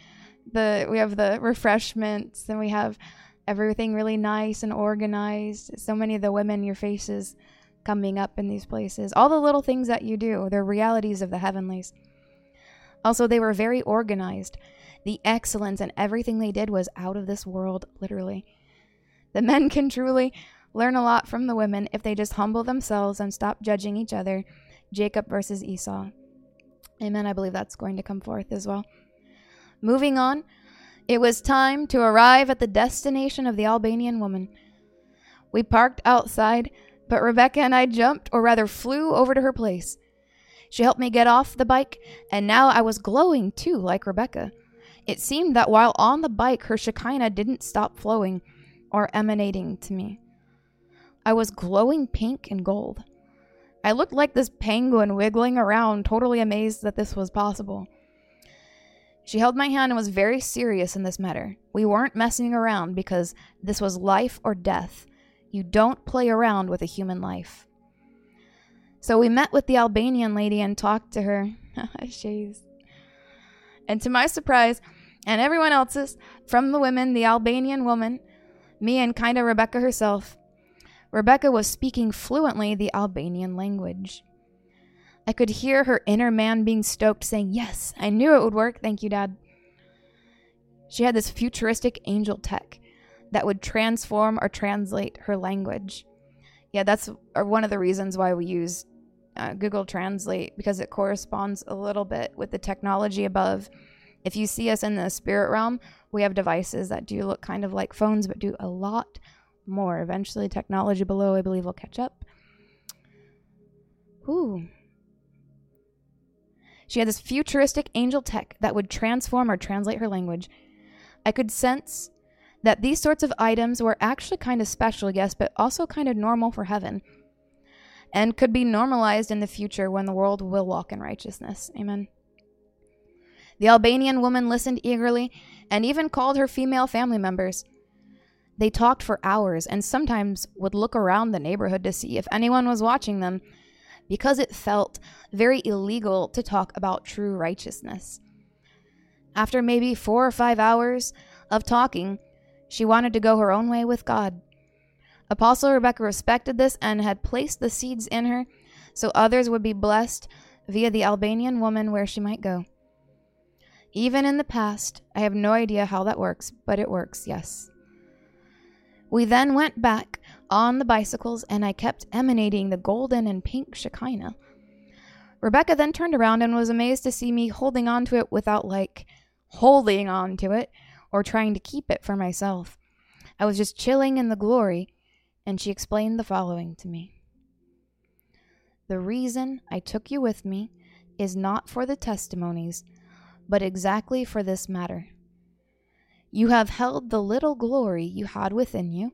the we have the refreshments and we have everything really nice and organized. So many of the women, your faces coming up in these places. All the little things that you do, they're realities of the heavenlies. Also, they were very organized. The excellence and everything they did was out of this world, literally. The men can truly learn a lot from the women if they just humble themselves and stop judging each other. Jacob versus Esau. Amen. I believe that's going to come forth as well. Moving on, it was time to arrive at the destination of the Albanian woman. We parked outside, but Rebekah and I jumped, or rather flew, over to her place. She helped me get off the bike, and now I was glowing too, like Rebekah. It seemed that while on the bike, her Shekinah didn't stop flowing or emanating to me. I was glowing pink and gold. I looked like this penguin wiggling around, totally amazed that this was possible. She held my hand and was very serious in this matter. We weren't messing around because this was life or death. You don't play around with a human life. So we met with the Albanian lady and talked to her. [LAUGHS] Jeez. And to my surprise, and everyone else's, from the women, the Albanian woman, me and kinda Rebekah herself, Rebekah was speaking fluently the Albanian language. I could hear her inner man being stoked, saying, Yes, I knew it would work. Thank you, Dad. She had this futuristic angel tech that would transform or translate her language. Yeah, that's one of the reasons why we use uh, Google Translate because it corresponds a little bit with the technology above. If you see us in the spirit realm, we have devices that do look kind of like phones but do a lot more. Eventually, technology below, I believe, will catch up. Ooh. She had this futuristic angel tech that would transform or translate her language. I could sense that these sorts of items were actually kind of special, yes, but also kind of normal for heaven and could be normalized in the future when the world will walk in righteousness. Amen. The Albanian woman listened eagerly and even called her female family members. They talked for hours and sometimes would look around the neighborhood to see if anyone was watching them because it felt very illegal to talk about true righteousness. After maybe four or five hours of talking, she wanted to go her own way with God. Apostle Rebekah respected this and had placed the seeds in her so others would be blessed via the Albanian woman where she might go. Even in the past, I have no idea how that works, but it works, yes. We then went back on the bicycles, and I kept emanating the golden and pink Shekinah. Rebekah then turned around and was amazed to see me holding on to it without, like, holding on to it or trying to keep it for myself. I was just chilling in the glory, and she explained the following to me The reason I took you with me is not for the testimonies, but exactly for this matter. You have held the little glory you had within you,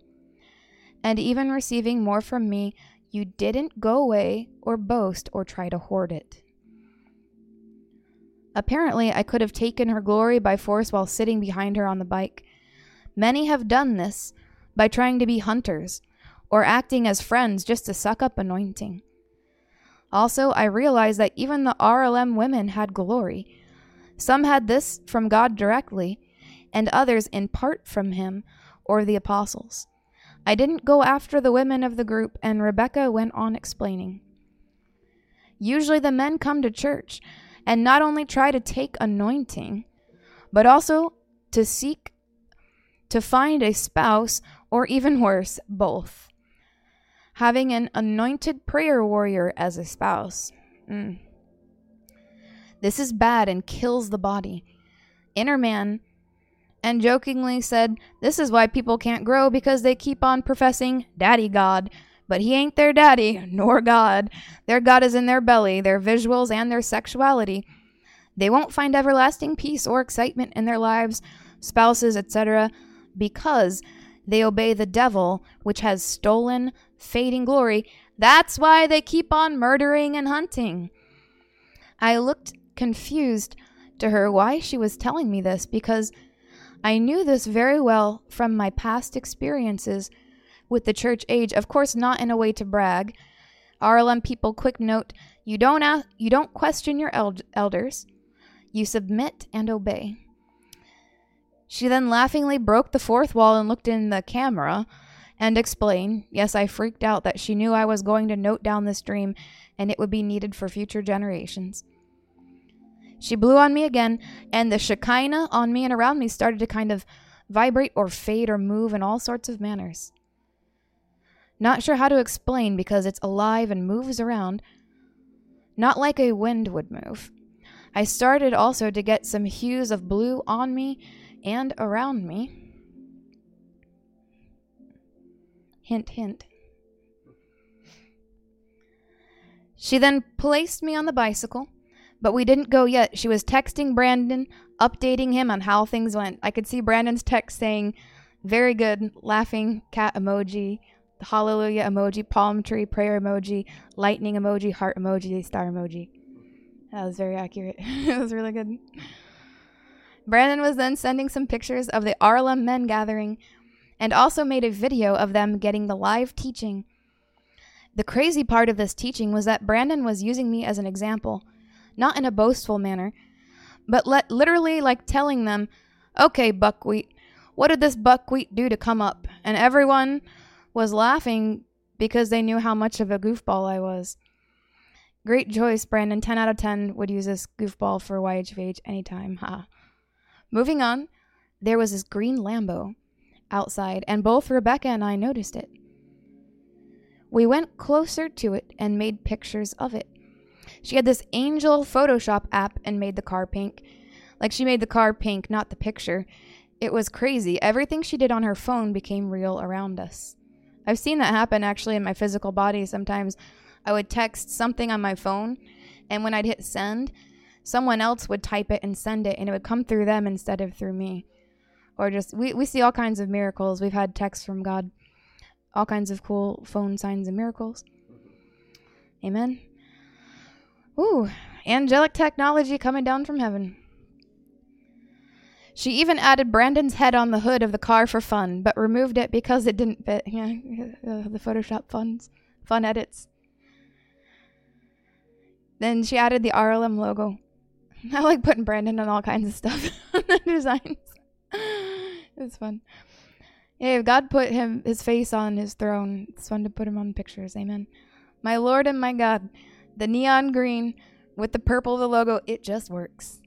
and even receiving more from me, you didn't go away or boast or try to hoard it. Apparently, I could have taken her glory by force while sitting behind her on the bike. Many have done this by trying to be hunters or acting as friends just to suck up anointing. Also, I realized that even the RLM women had glory. Some had this from God directly, and others in part from Him or the apostles. I didn't go after the women of the group, and Rebecca went on explaining. Usually, the men come to church and not only try to take anointing, but also to seek to find a spouse, or even [LAUGHS] worse, both having an anointed prayer warrior as a spouse. Mm. This is bad and kills the body. Inner man and jokingly said, This is why people can't grow because they keep on professing Daddy God. But he ain't their daddy, [LAUGHS] nor God. Their God is in their belly, their visuals, and their sexuality. They won't find everlasting peace or excitement in their lives, spouses, etc., because they obey the devil, which has stolen fading glory. That's why they keep on murdering and hunting. I looked confused to her why she was telling me this because I knew this very well from my past experiences with the church age. Of course, not in a way to brag. RLM people, quick note: you don't ask, you don't question your eld- elders. You submit and obey. She then laughingly broke the fourth wall and looked in the camera and explained, Yes, I freaked out that she knew I was going to note down this dream and it would be needed for future generations. She blew on me again, and the Shekinah on me and around me started to kind of vibrate or fade or move in all sorts of manners. Not sure how to explain because it's alive and moves around, not like a wind would move. I started also to get some hues of blue on me and around me. Hint, hint. She then placed me on the bicycle, but we didn't go yet. She was texting Brandon, updating him on how things went. I could see Brandon's text saying, Very good, laughing cat emoji, hallelujah emoji, palm tree, prayer emoji, lightning emoji, heart emoji, star emoji. That was very accurate. [LAUGHS] it was really good. Brandon was then sending some pictures of the RLM men gathering and also made a video of them getting the live teaching. The crazy part of this teaching was that Brandon was using me as an example, not in a boastful manner, but let, literally like telling them, okay, buckwheat, what did this buckwheat do to come up? And everyone was laughing because they knew how much of a goofball I was. Great choice, Brandon. 10 out of 10 would use this goofball for YHVH anytime. Ha. Moving on, there was this green Lambo outside, and both Rebekah and I noticed it. We went closer to it and made pictures of it. She had this angel Photoshop app and made the car pink. Like she made the car pink, not the picture. It was crazy. Everything she did on her phone became real around us. I've seen that happen actually in my physical body sometimes. I would text something on my phone, and when I'd hit send, someone else would type it and send it, and it would come through them instead of through me. Or just, we, we see all kinds of miracles. We've had texts from God, all kinds of cool phone signs and miracles. Amen. Ooh, angelic technology coming down from heaven. She even added Brandon's head on the hood of the car for fun, but removed it because it didn't fit. [LAUGHS] Yeah, uh, the Photoshop funds, fun edits. Then she added the RLM logo. [LAUGHS] I like putting Brandon on all kinds of stuff [LAUGHS] on the designs. it's fun. Yeah, if God put him his face on his throne, it's fun to put him on pictures. Amen. My Lord and my God, the neon green with the purple of the logo, it just works.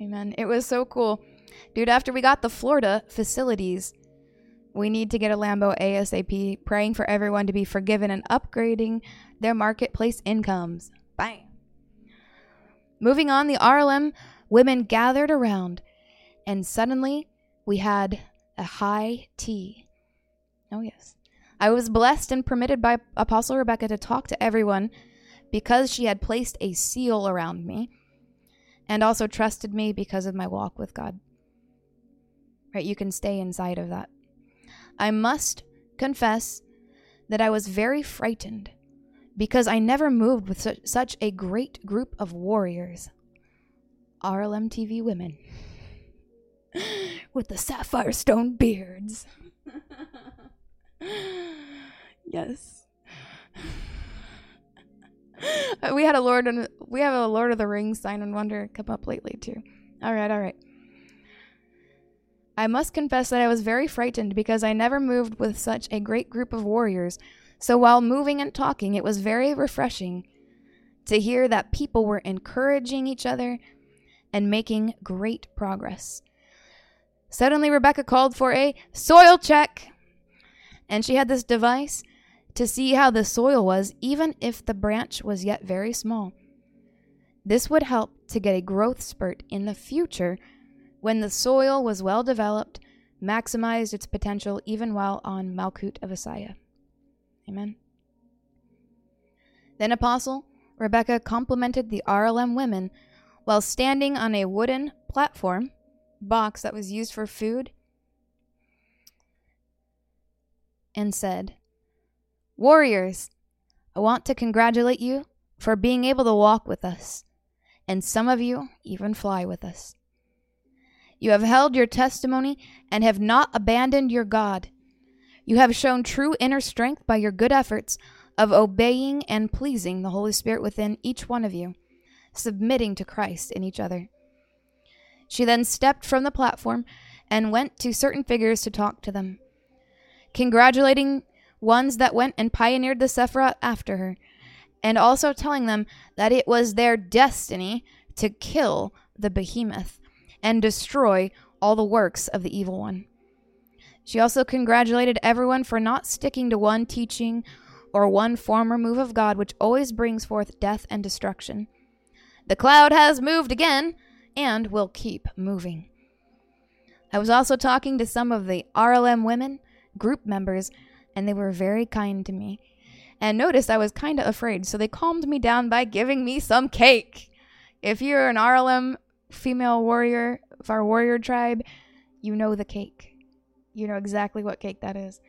Amen. It was so cool. Dude, after we got the Florida facilities, we need to get a Lambo ASAP, praying for everyone to be forgiven and upgrading their marketplace incomes. Bye. Moving on, the RLM women gathered around, and suddenly we had a high tea. Oh, yes. I was blessed and permitted by Apostle Rebekah to talk to everyone because she had placed a seal around me and also trusted me because of my walk with God. Right? You can stay inside of that. I must confess that I was very frightened because I never moved with su- such a great group of warriors. RLM TV women with the sapphire stone beards. [LAUGHS] yes. [LAUGHS] we had a Lord and we have a Lord of the Rings sign and wonder come up lately too. All right, all right. I must confess that I was very frightened because I never moved with such a great group of warriors. So while moving and talking, it was very refreshing to hear that people were encouraging each other and making great progress. Suddenly, Rebekah called for a soil check, and she had this device to see how the soil was, even if the branch was yet very small. This would help to get a growth spurt in the future when the soil was well developed, maximized its potential even while on Malkut of Asaya. Amen. Then Apostle Rebekah complimented the RLM women while standing on a wooden platform box that was used for food and said, Warriors, I want to congratulate you for being able to walk with us, and some of you even fly with us. You have held your testimony and have not abandoned your God. You have shown true inner strength by your good efforts of obeying and pleasing the Holy Spirit within each one of you, submitting to Christ in each other. She then stepped from the platform and went to certain figures to talk to them, congratulating ones that went and pioneered the Sephiroth after her, and also telling them that it was their destiny to kill the behemoth and destroy all the works of the evil one. She also congratulated everyone for not sticking to one teaching or one form or move of God, which always brings forth death and destruction. The cloud has moved again and will keep moving. I was also talking to some of the RLM women group members, and they were very kind to me. And noticed I was kind of afraid, so they calmed me down by giving me some cake. If you're an RLM female warrior of our warrior tribe, you know the cake. You know exactly what cake that is.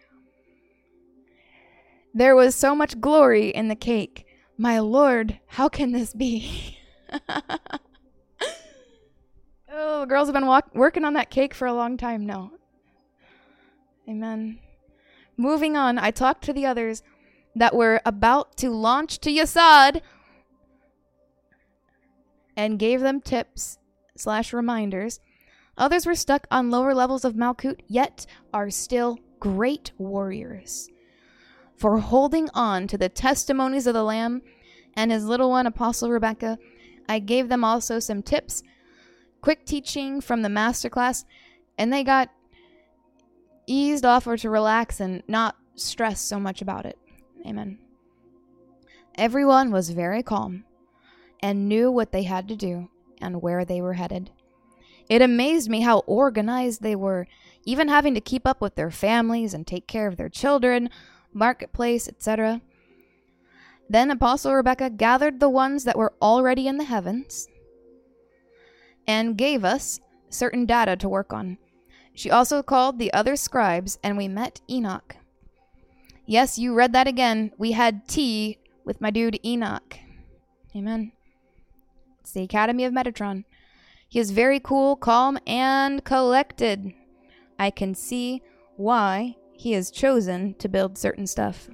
There was so much glory in the cake. My lord, how can this be? [LAUGHS] oh, girls have been walk- working on that cake for a long time now. Amen. Moving on, I talked to the others that were about to launch to Yesod and gave them tips slash reminders. Others were stuck on lower levels of Malkut, yet are still great warriors. For holding on to the testimonies of the Lamb and his little one, Apostle Rebekah, I gave them also some tips, quick teaching from the masterclass, and they got eased off or to relax and not stress so much about it. Amen. Everyone was very calm and knew what they had to do and where they were headed. It amazed me how organized they were, even having to keep up with their families and take care of their children, marketplace, etc. Then Apostle Rebekah gathered the ones that were already in the heavens and gave us certain data to work on. She also called the other scribes, and we met Enoch. Yes, you read that again. We had tea with my dude Enoch. Amen. It's the Academy of Metatron. He is very cool, calm, and collected. I can see why he has chosen to build certain stuff.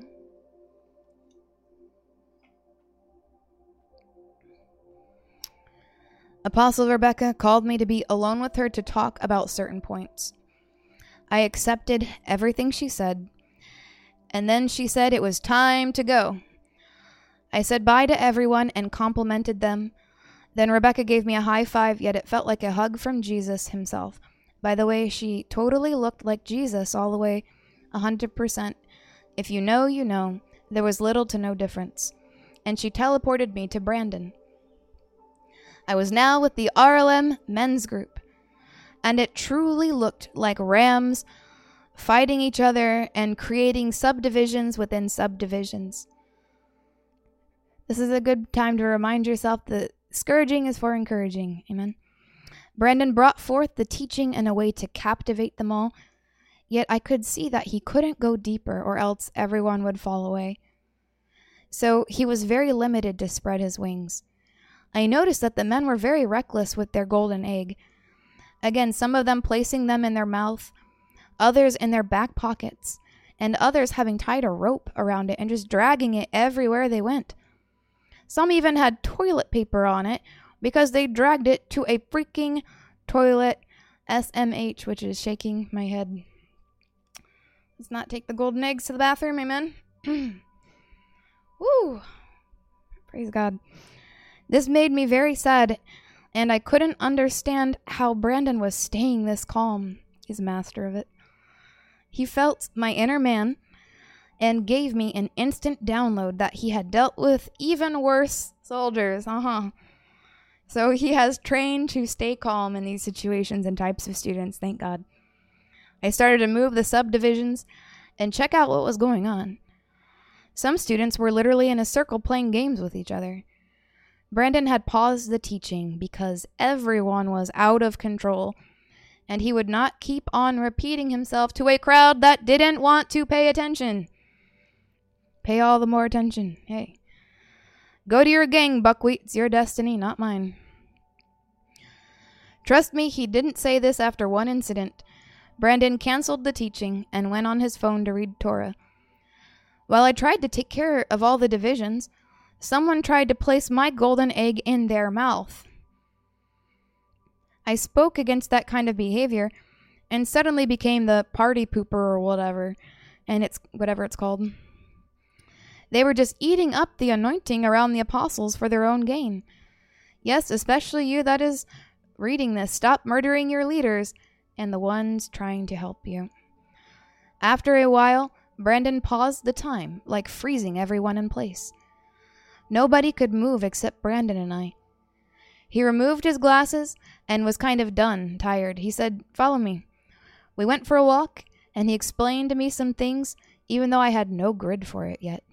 Apostle Rebekah called me to be alone with her to talk about certain points. I accepted everything she said, and then she said it was time to go. I said bye to everyone and complimented them. Then Rebekah gave me a high five, yet it felt like a hug from Jesus himself. By the way, she totally looked like Jesus all the way, a 100%. If you know, you know. There was little to no difference. And she teleported me to Brandon. I was now with the RLM men's group, and it truly looked like rams fighting each other and creating subdivisions within subdivisions. This is a good time to remind yourself that scourging is for encouraging. Amen. Brandon brought forth the teaching in a way to captivate them all, yet I could see that he couldn't go deeper, or else everyone would fall away. So he was very limited to spread his wings. I noticed that the men were very reckless with their golden egg. Again, some of them placing them in their mouth, others in their back pockets, and others having tied a rope around it and just dragging it everywhere they went. Some even had toilet paper on it because they dragged it to a freaking toilet. SMH, which is shaking my head. Let's not take the golden eggs to the bathroom, amen? [CLEARS THROAT] Woo! Praise God. This made me very sad, and I couldn't understand how Brandon was staying this calm. He's master of it. He felt my inner man and gave me an instant download that he had dealt with even worse soldiers. Uh huh. So he has trained to stay calm in these situations and types of students, thank God. I started to move the subdivisions and check out what was going on. Some students were literally in a circle playing games with each other. Brandon had paused the teaching because everyone was out of control, and he would not keep on repeating himself to a crowd that didn't want to pay attention. Pay all the more attention. Hey. Go to your gang, Buckwheat. It's your destiny, not mine. Trust me, he didn't say this after one incident. Brandon canceled the teaching and went on his phone to read Torah. While I tried to take care of all the divisions, Someone tried to place my golden egg in their mouth. I spoke against that kind of behavior and suddenly became the party pooper or whatever, and it's whatever it's called. They were just eating up the anointing around the apostles for their own gain. Yes, especially you that is reading this. Stop murdering your leaders and the ones trying to help you. After a while, Brandon paused the time, like freezing everyone in place. Nobody could move except Brandon and I. He removed his glasses and was kind of done, tired. He said, Follow me. We went for a walk, and he explained to me some things, even though I had no grid for it yet.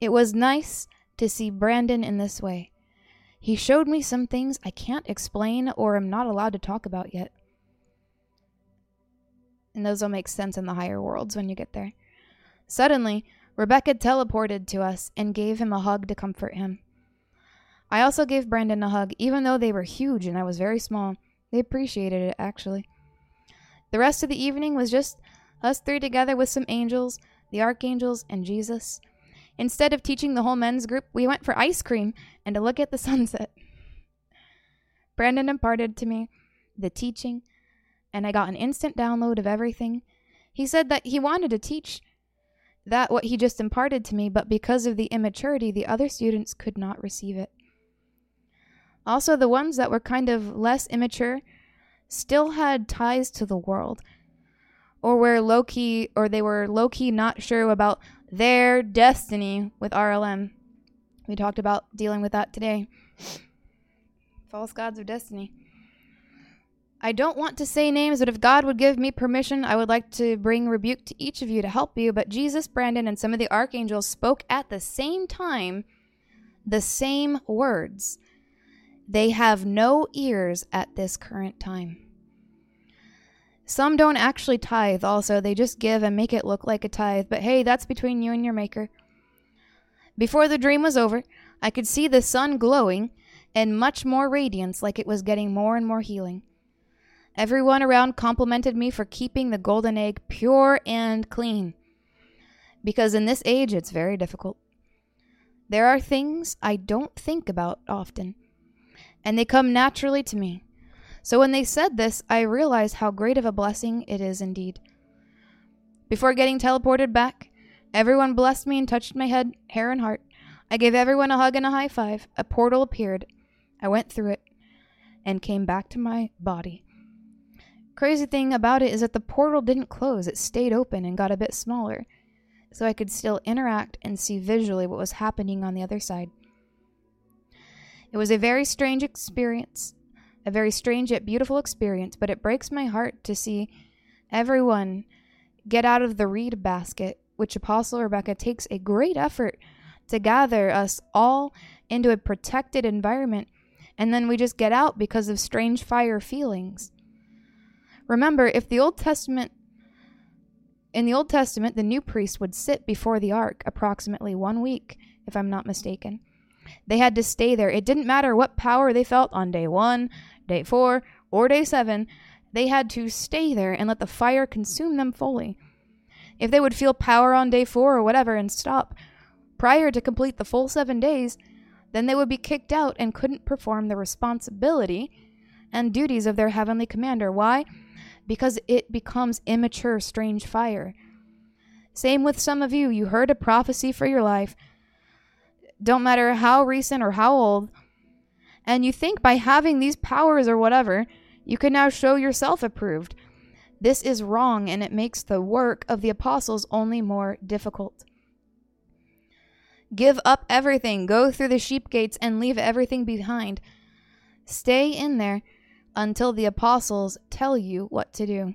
It was nice to see Brandon in this way. He showed me some things I can't explain or am not allowed to talk about yet. And those will make sense in the higher worlds when you get there. Suddenly, Rebekah teleported to us and gave him a hug to comfort him. I also gave Brandon a hug, even though they were huge and I was very small. They appreciated it, actually. The rest of the evening was just us three together with some angels, the archangels, and Jesus. Instead of teaching the whole men's group, we went for ice cream and to look at the [LAUGHS] sunset. Brandon imparted to me the teaching, and I got an instant download of everything. He said that he wanted to teach that what he just imparted to me, but because of the immaturity, the other students could not receive it. Also, the ones that were kind of less immature still had ties to the world, or were low key, or they were low key not sure about their destiny with RLM. We talked about dealing with that today. False gods of destiny. I don't want to say names, but if God would give me permission, I would like to bring rebuke to each of you to help you. But Jesus, Brandon, and some of the archangels spoke at the same time the same words. They have no ears at this current time. Some don't actually tithe, also. They just give and make it look like a tithe. But hey, that's between you and your Maker. Before the dream was over, I could see the sun glowing and much more radiance, like it was getting more and more healing. Everyone around complimented me for keeping the golden egg pure and clean. Because in this age, it's very difficult. There are things I don't think about often, and they come naturally to me. So when they said this, I realized how great of a blessing it is indeed. Before getting teleported back, everyone blessed me and touched my head, hair, and heart. I gave everyone a hug and a high five. A portal appeared. I went through it and came back to my body. Crazy thing about it is that the portal didn't close, it stayed open and got a bit smaller, so I could still interact and see visually what was happening on the other side. It was a very strange experience, a very strange yet beautiful experience, but it breaks my heart to see everyone get out of the reed basket, which Apostle Rebekah takes a great effort to gather us all into a protected environment, and then we just get out because of strange fire feelings. Remember, if the Old Testament in the Old Testament, the new priest would sit before the ark approximately one week, if I'm not mistaken. They had to stay there. It didn't matter what power they felt on day one, day four, or day seven, they had to stay there and let the fire consume them fully. If they would feel power on day four or whatever and stop prior to complete the full seven days, then they would be kicked out and couldn't perform the responsibility and duties of their heavenly commander. Why? Because it becomes immature, strange fire. Same with some of you. You heard a prophecy for your life, don't matter how recent or how old, and you think by having these powers or whatever, you can now show yourself approved. This is wrong, and it makes the work of the apostles only more difficult. Give up everything, go through the sheep gates, and leave everything behind. Stay in there until the apostles tell you what to do.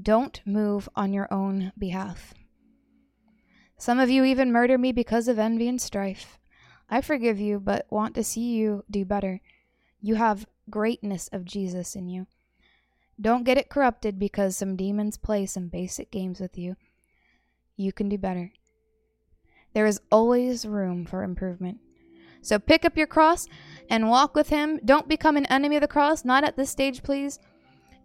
Don't move on your own behalf. Some of you even murder me because of envy and strife. I forgive you, but want to see you do better. You have greatness of Jesus in you. Don't get it corrupted because some demons play some basic games with you. You can do better. There is always room for improvement. So pick up your cross and walk with Him. Don't become an enemy of the cross. Not at this stage, please.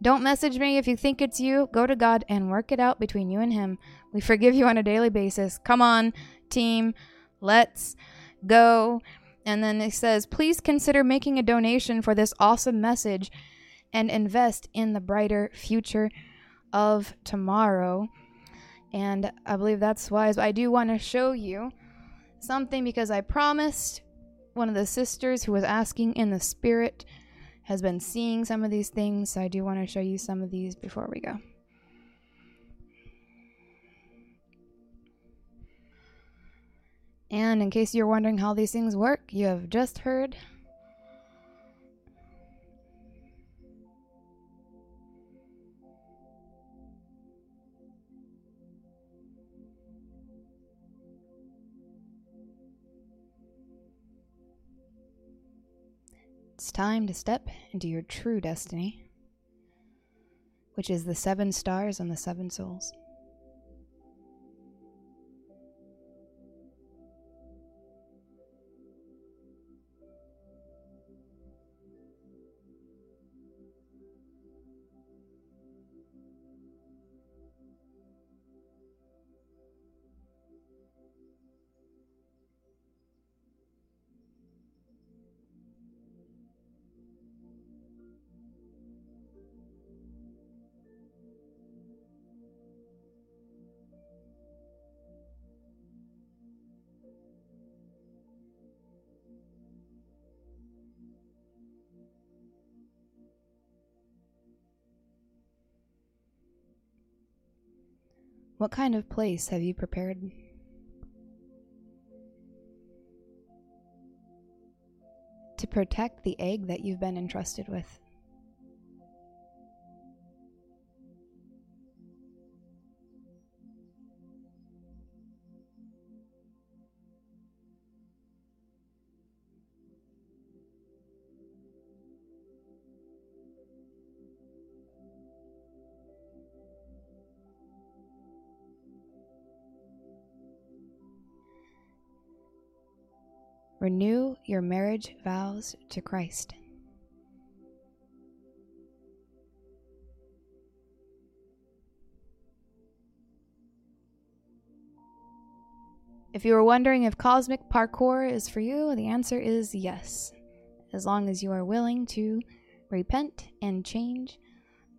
Don't message me if you think it's you. Go to God and work it out between you and Him. We forgive you on a daily basis. Come on, team. Let's go. And then it says, please consider making a donation for this awesome message and invest in the brighter future of tomorrow. And I believe that's wise. I do want to show you something because I promised one of the sisters who was asking in the spirit has been seeing some of these things. So I do want to show you some of these before we go. And in case you're wondering how these things work, you have just heard It's time to step into your true destiny, which is the seven stars and the seven souls. What kind of place have you prepared? To protect the egg that you've been entrusted with. Renew your marriage vows to Christ. If you were wondering if cosmic parkour is for you, the answer is yes, as long as you are willing to repent and change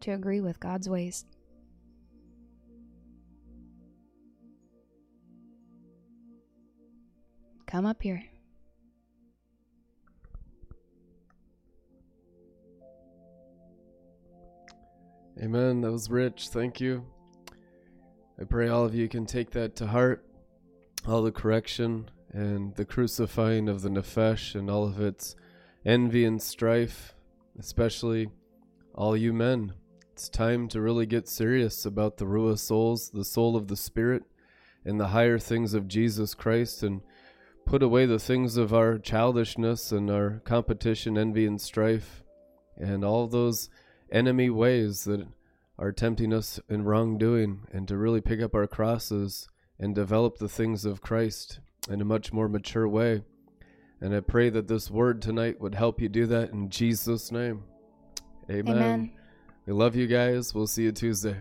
to agree with God's ways. Come up here. Amen. That was rich. Thank you. I pray all of you can take that to heart, all the correction and the crucifying of the nefesh and all of its envy and strife, especially all you men. It's time to really get serious about the Ruah souls, the soul of the Spirit, and the higher things of Jesus Christ, and put away the things of our childishness and our competition, envy, and strife, and all those enemy ways that are tempting us in wrongdoing and to really pick up our crosses and develop the things of Christ in a much more mature way. And I pray that this word tonight would help you do that in Jesus' name. Amen. Amen. We love you guys. We'll see you Tuesday.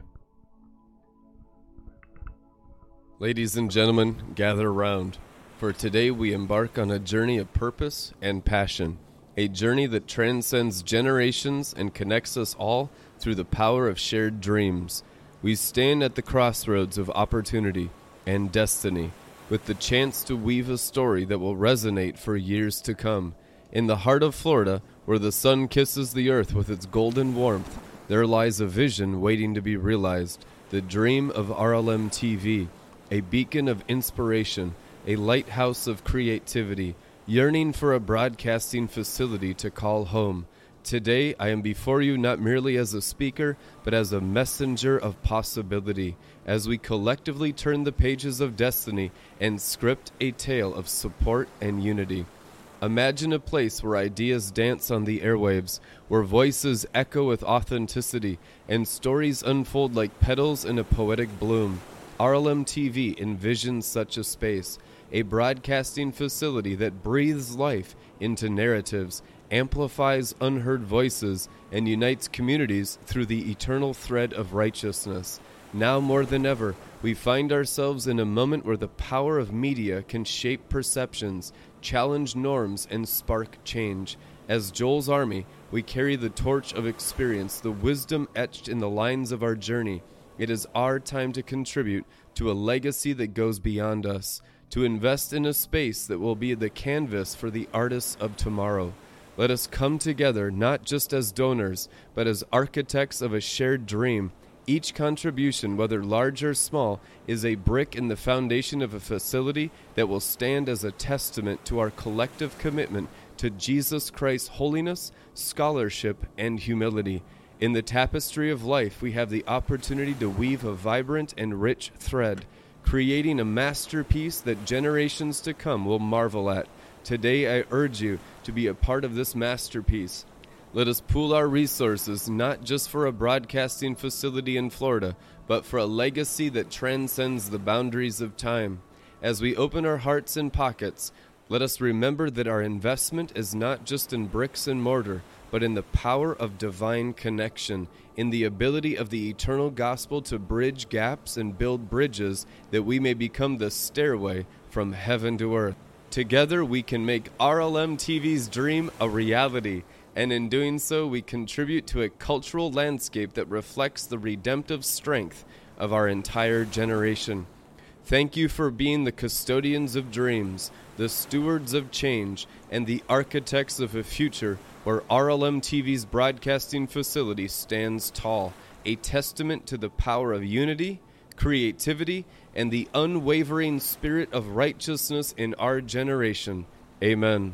Ladies and gentlemen, gather around. For today we embark on a journey of purpose and passion a journey that transcends generations and connects us all through the power of shared dreams. We stand at the crossroads of opportunity and destiny, with the chance to weave a story that will resonate for years to come. In the heart of Florida, where the sun kisses the earth with its golden warmth, there lies a vision waiting to be realized the dream of RLM TV, a beacon of inspiration, a lighthouse of creativity yearning for a broadcasting facility to call home. Today, I am before you not merely as a speaker, but as a messenger of possibility, as we collectively turn the pages of destiny and script a tale of support and unity. Imagine a place where ideas dance on the airwaves, where voices echo with authenticity, and stories unfold like petals in a poetic bloom. RLM TV envisions such a space a broadcasting facility that breathes life into narratives, amplifies unheard voices, and unites communities through the eternal thread of righteousness. Now more than ever, we find ourselves in a moment where the power of media can shape perceptions, challenge norms, and spark change. As Joel's army, we carry the torch of experience, the wisdom etched in the lines of our journey. It is our time to contribute to a legacy that goes beyond us to invest in a space that will be the canvas for the artists of tomorrow. Let us come together not just as donors, but as architects of a shared dream. Each contribution, whether large or small, is a brick in the foundation of a facility that will stand as a testament to our collective commitment to Jesus Christ's holiness, scholarship, and humility. In the tapestry of life, we have the opportunity to weave a vibrant and rich thread creating a masterpiece that generations to come will marvel at. Today, I urge you to be a part of this masterpiece. Let us pool our resources not just for a broadcasting facility in Florida, but for a legacy that transcends the boundaries of time. As we open our hearts and pockets, let us remember that our investment is not just in bricks and mortar, but in the power of divine connection, in the ability of the eternal gospel to bridge gaps and build bridges that we may become the stairway from heaven to earth. Together, we can make RLM TV's dream a reality, and in doing so, we contribute to a cultural landscape that reflects the redemptive strength of our entire generation. Thank you for being the custodians of dreams, the stewards of change, and the architects of a future where RLM TV's broadcasting facility stands tall, a testament to the power of unity, creativity, and the unwavering spirit of righteousness in our generation. Amen.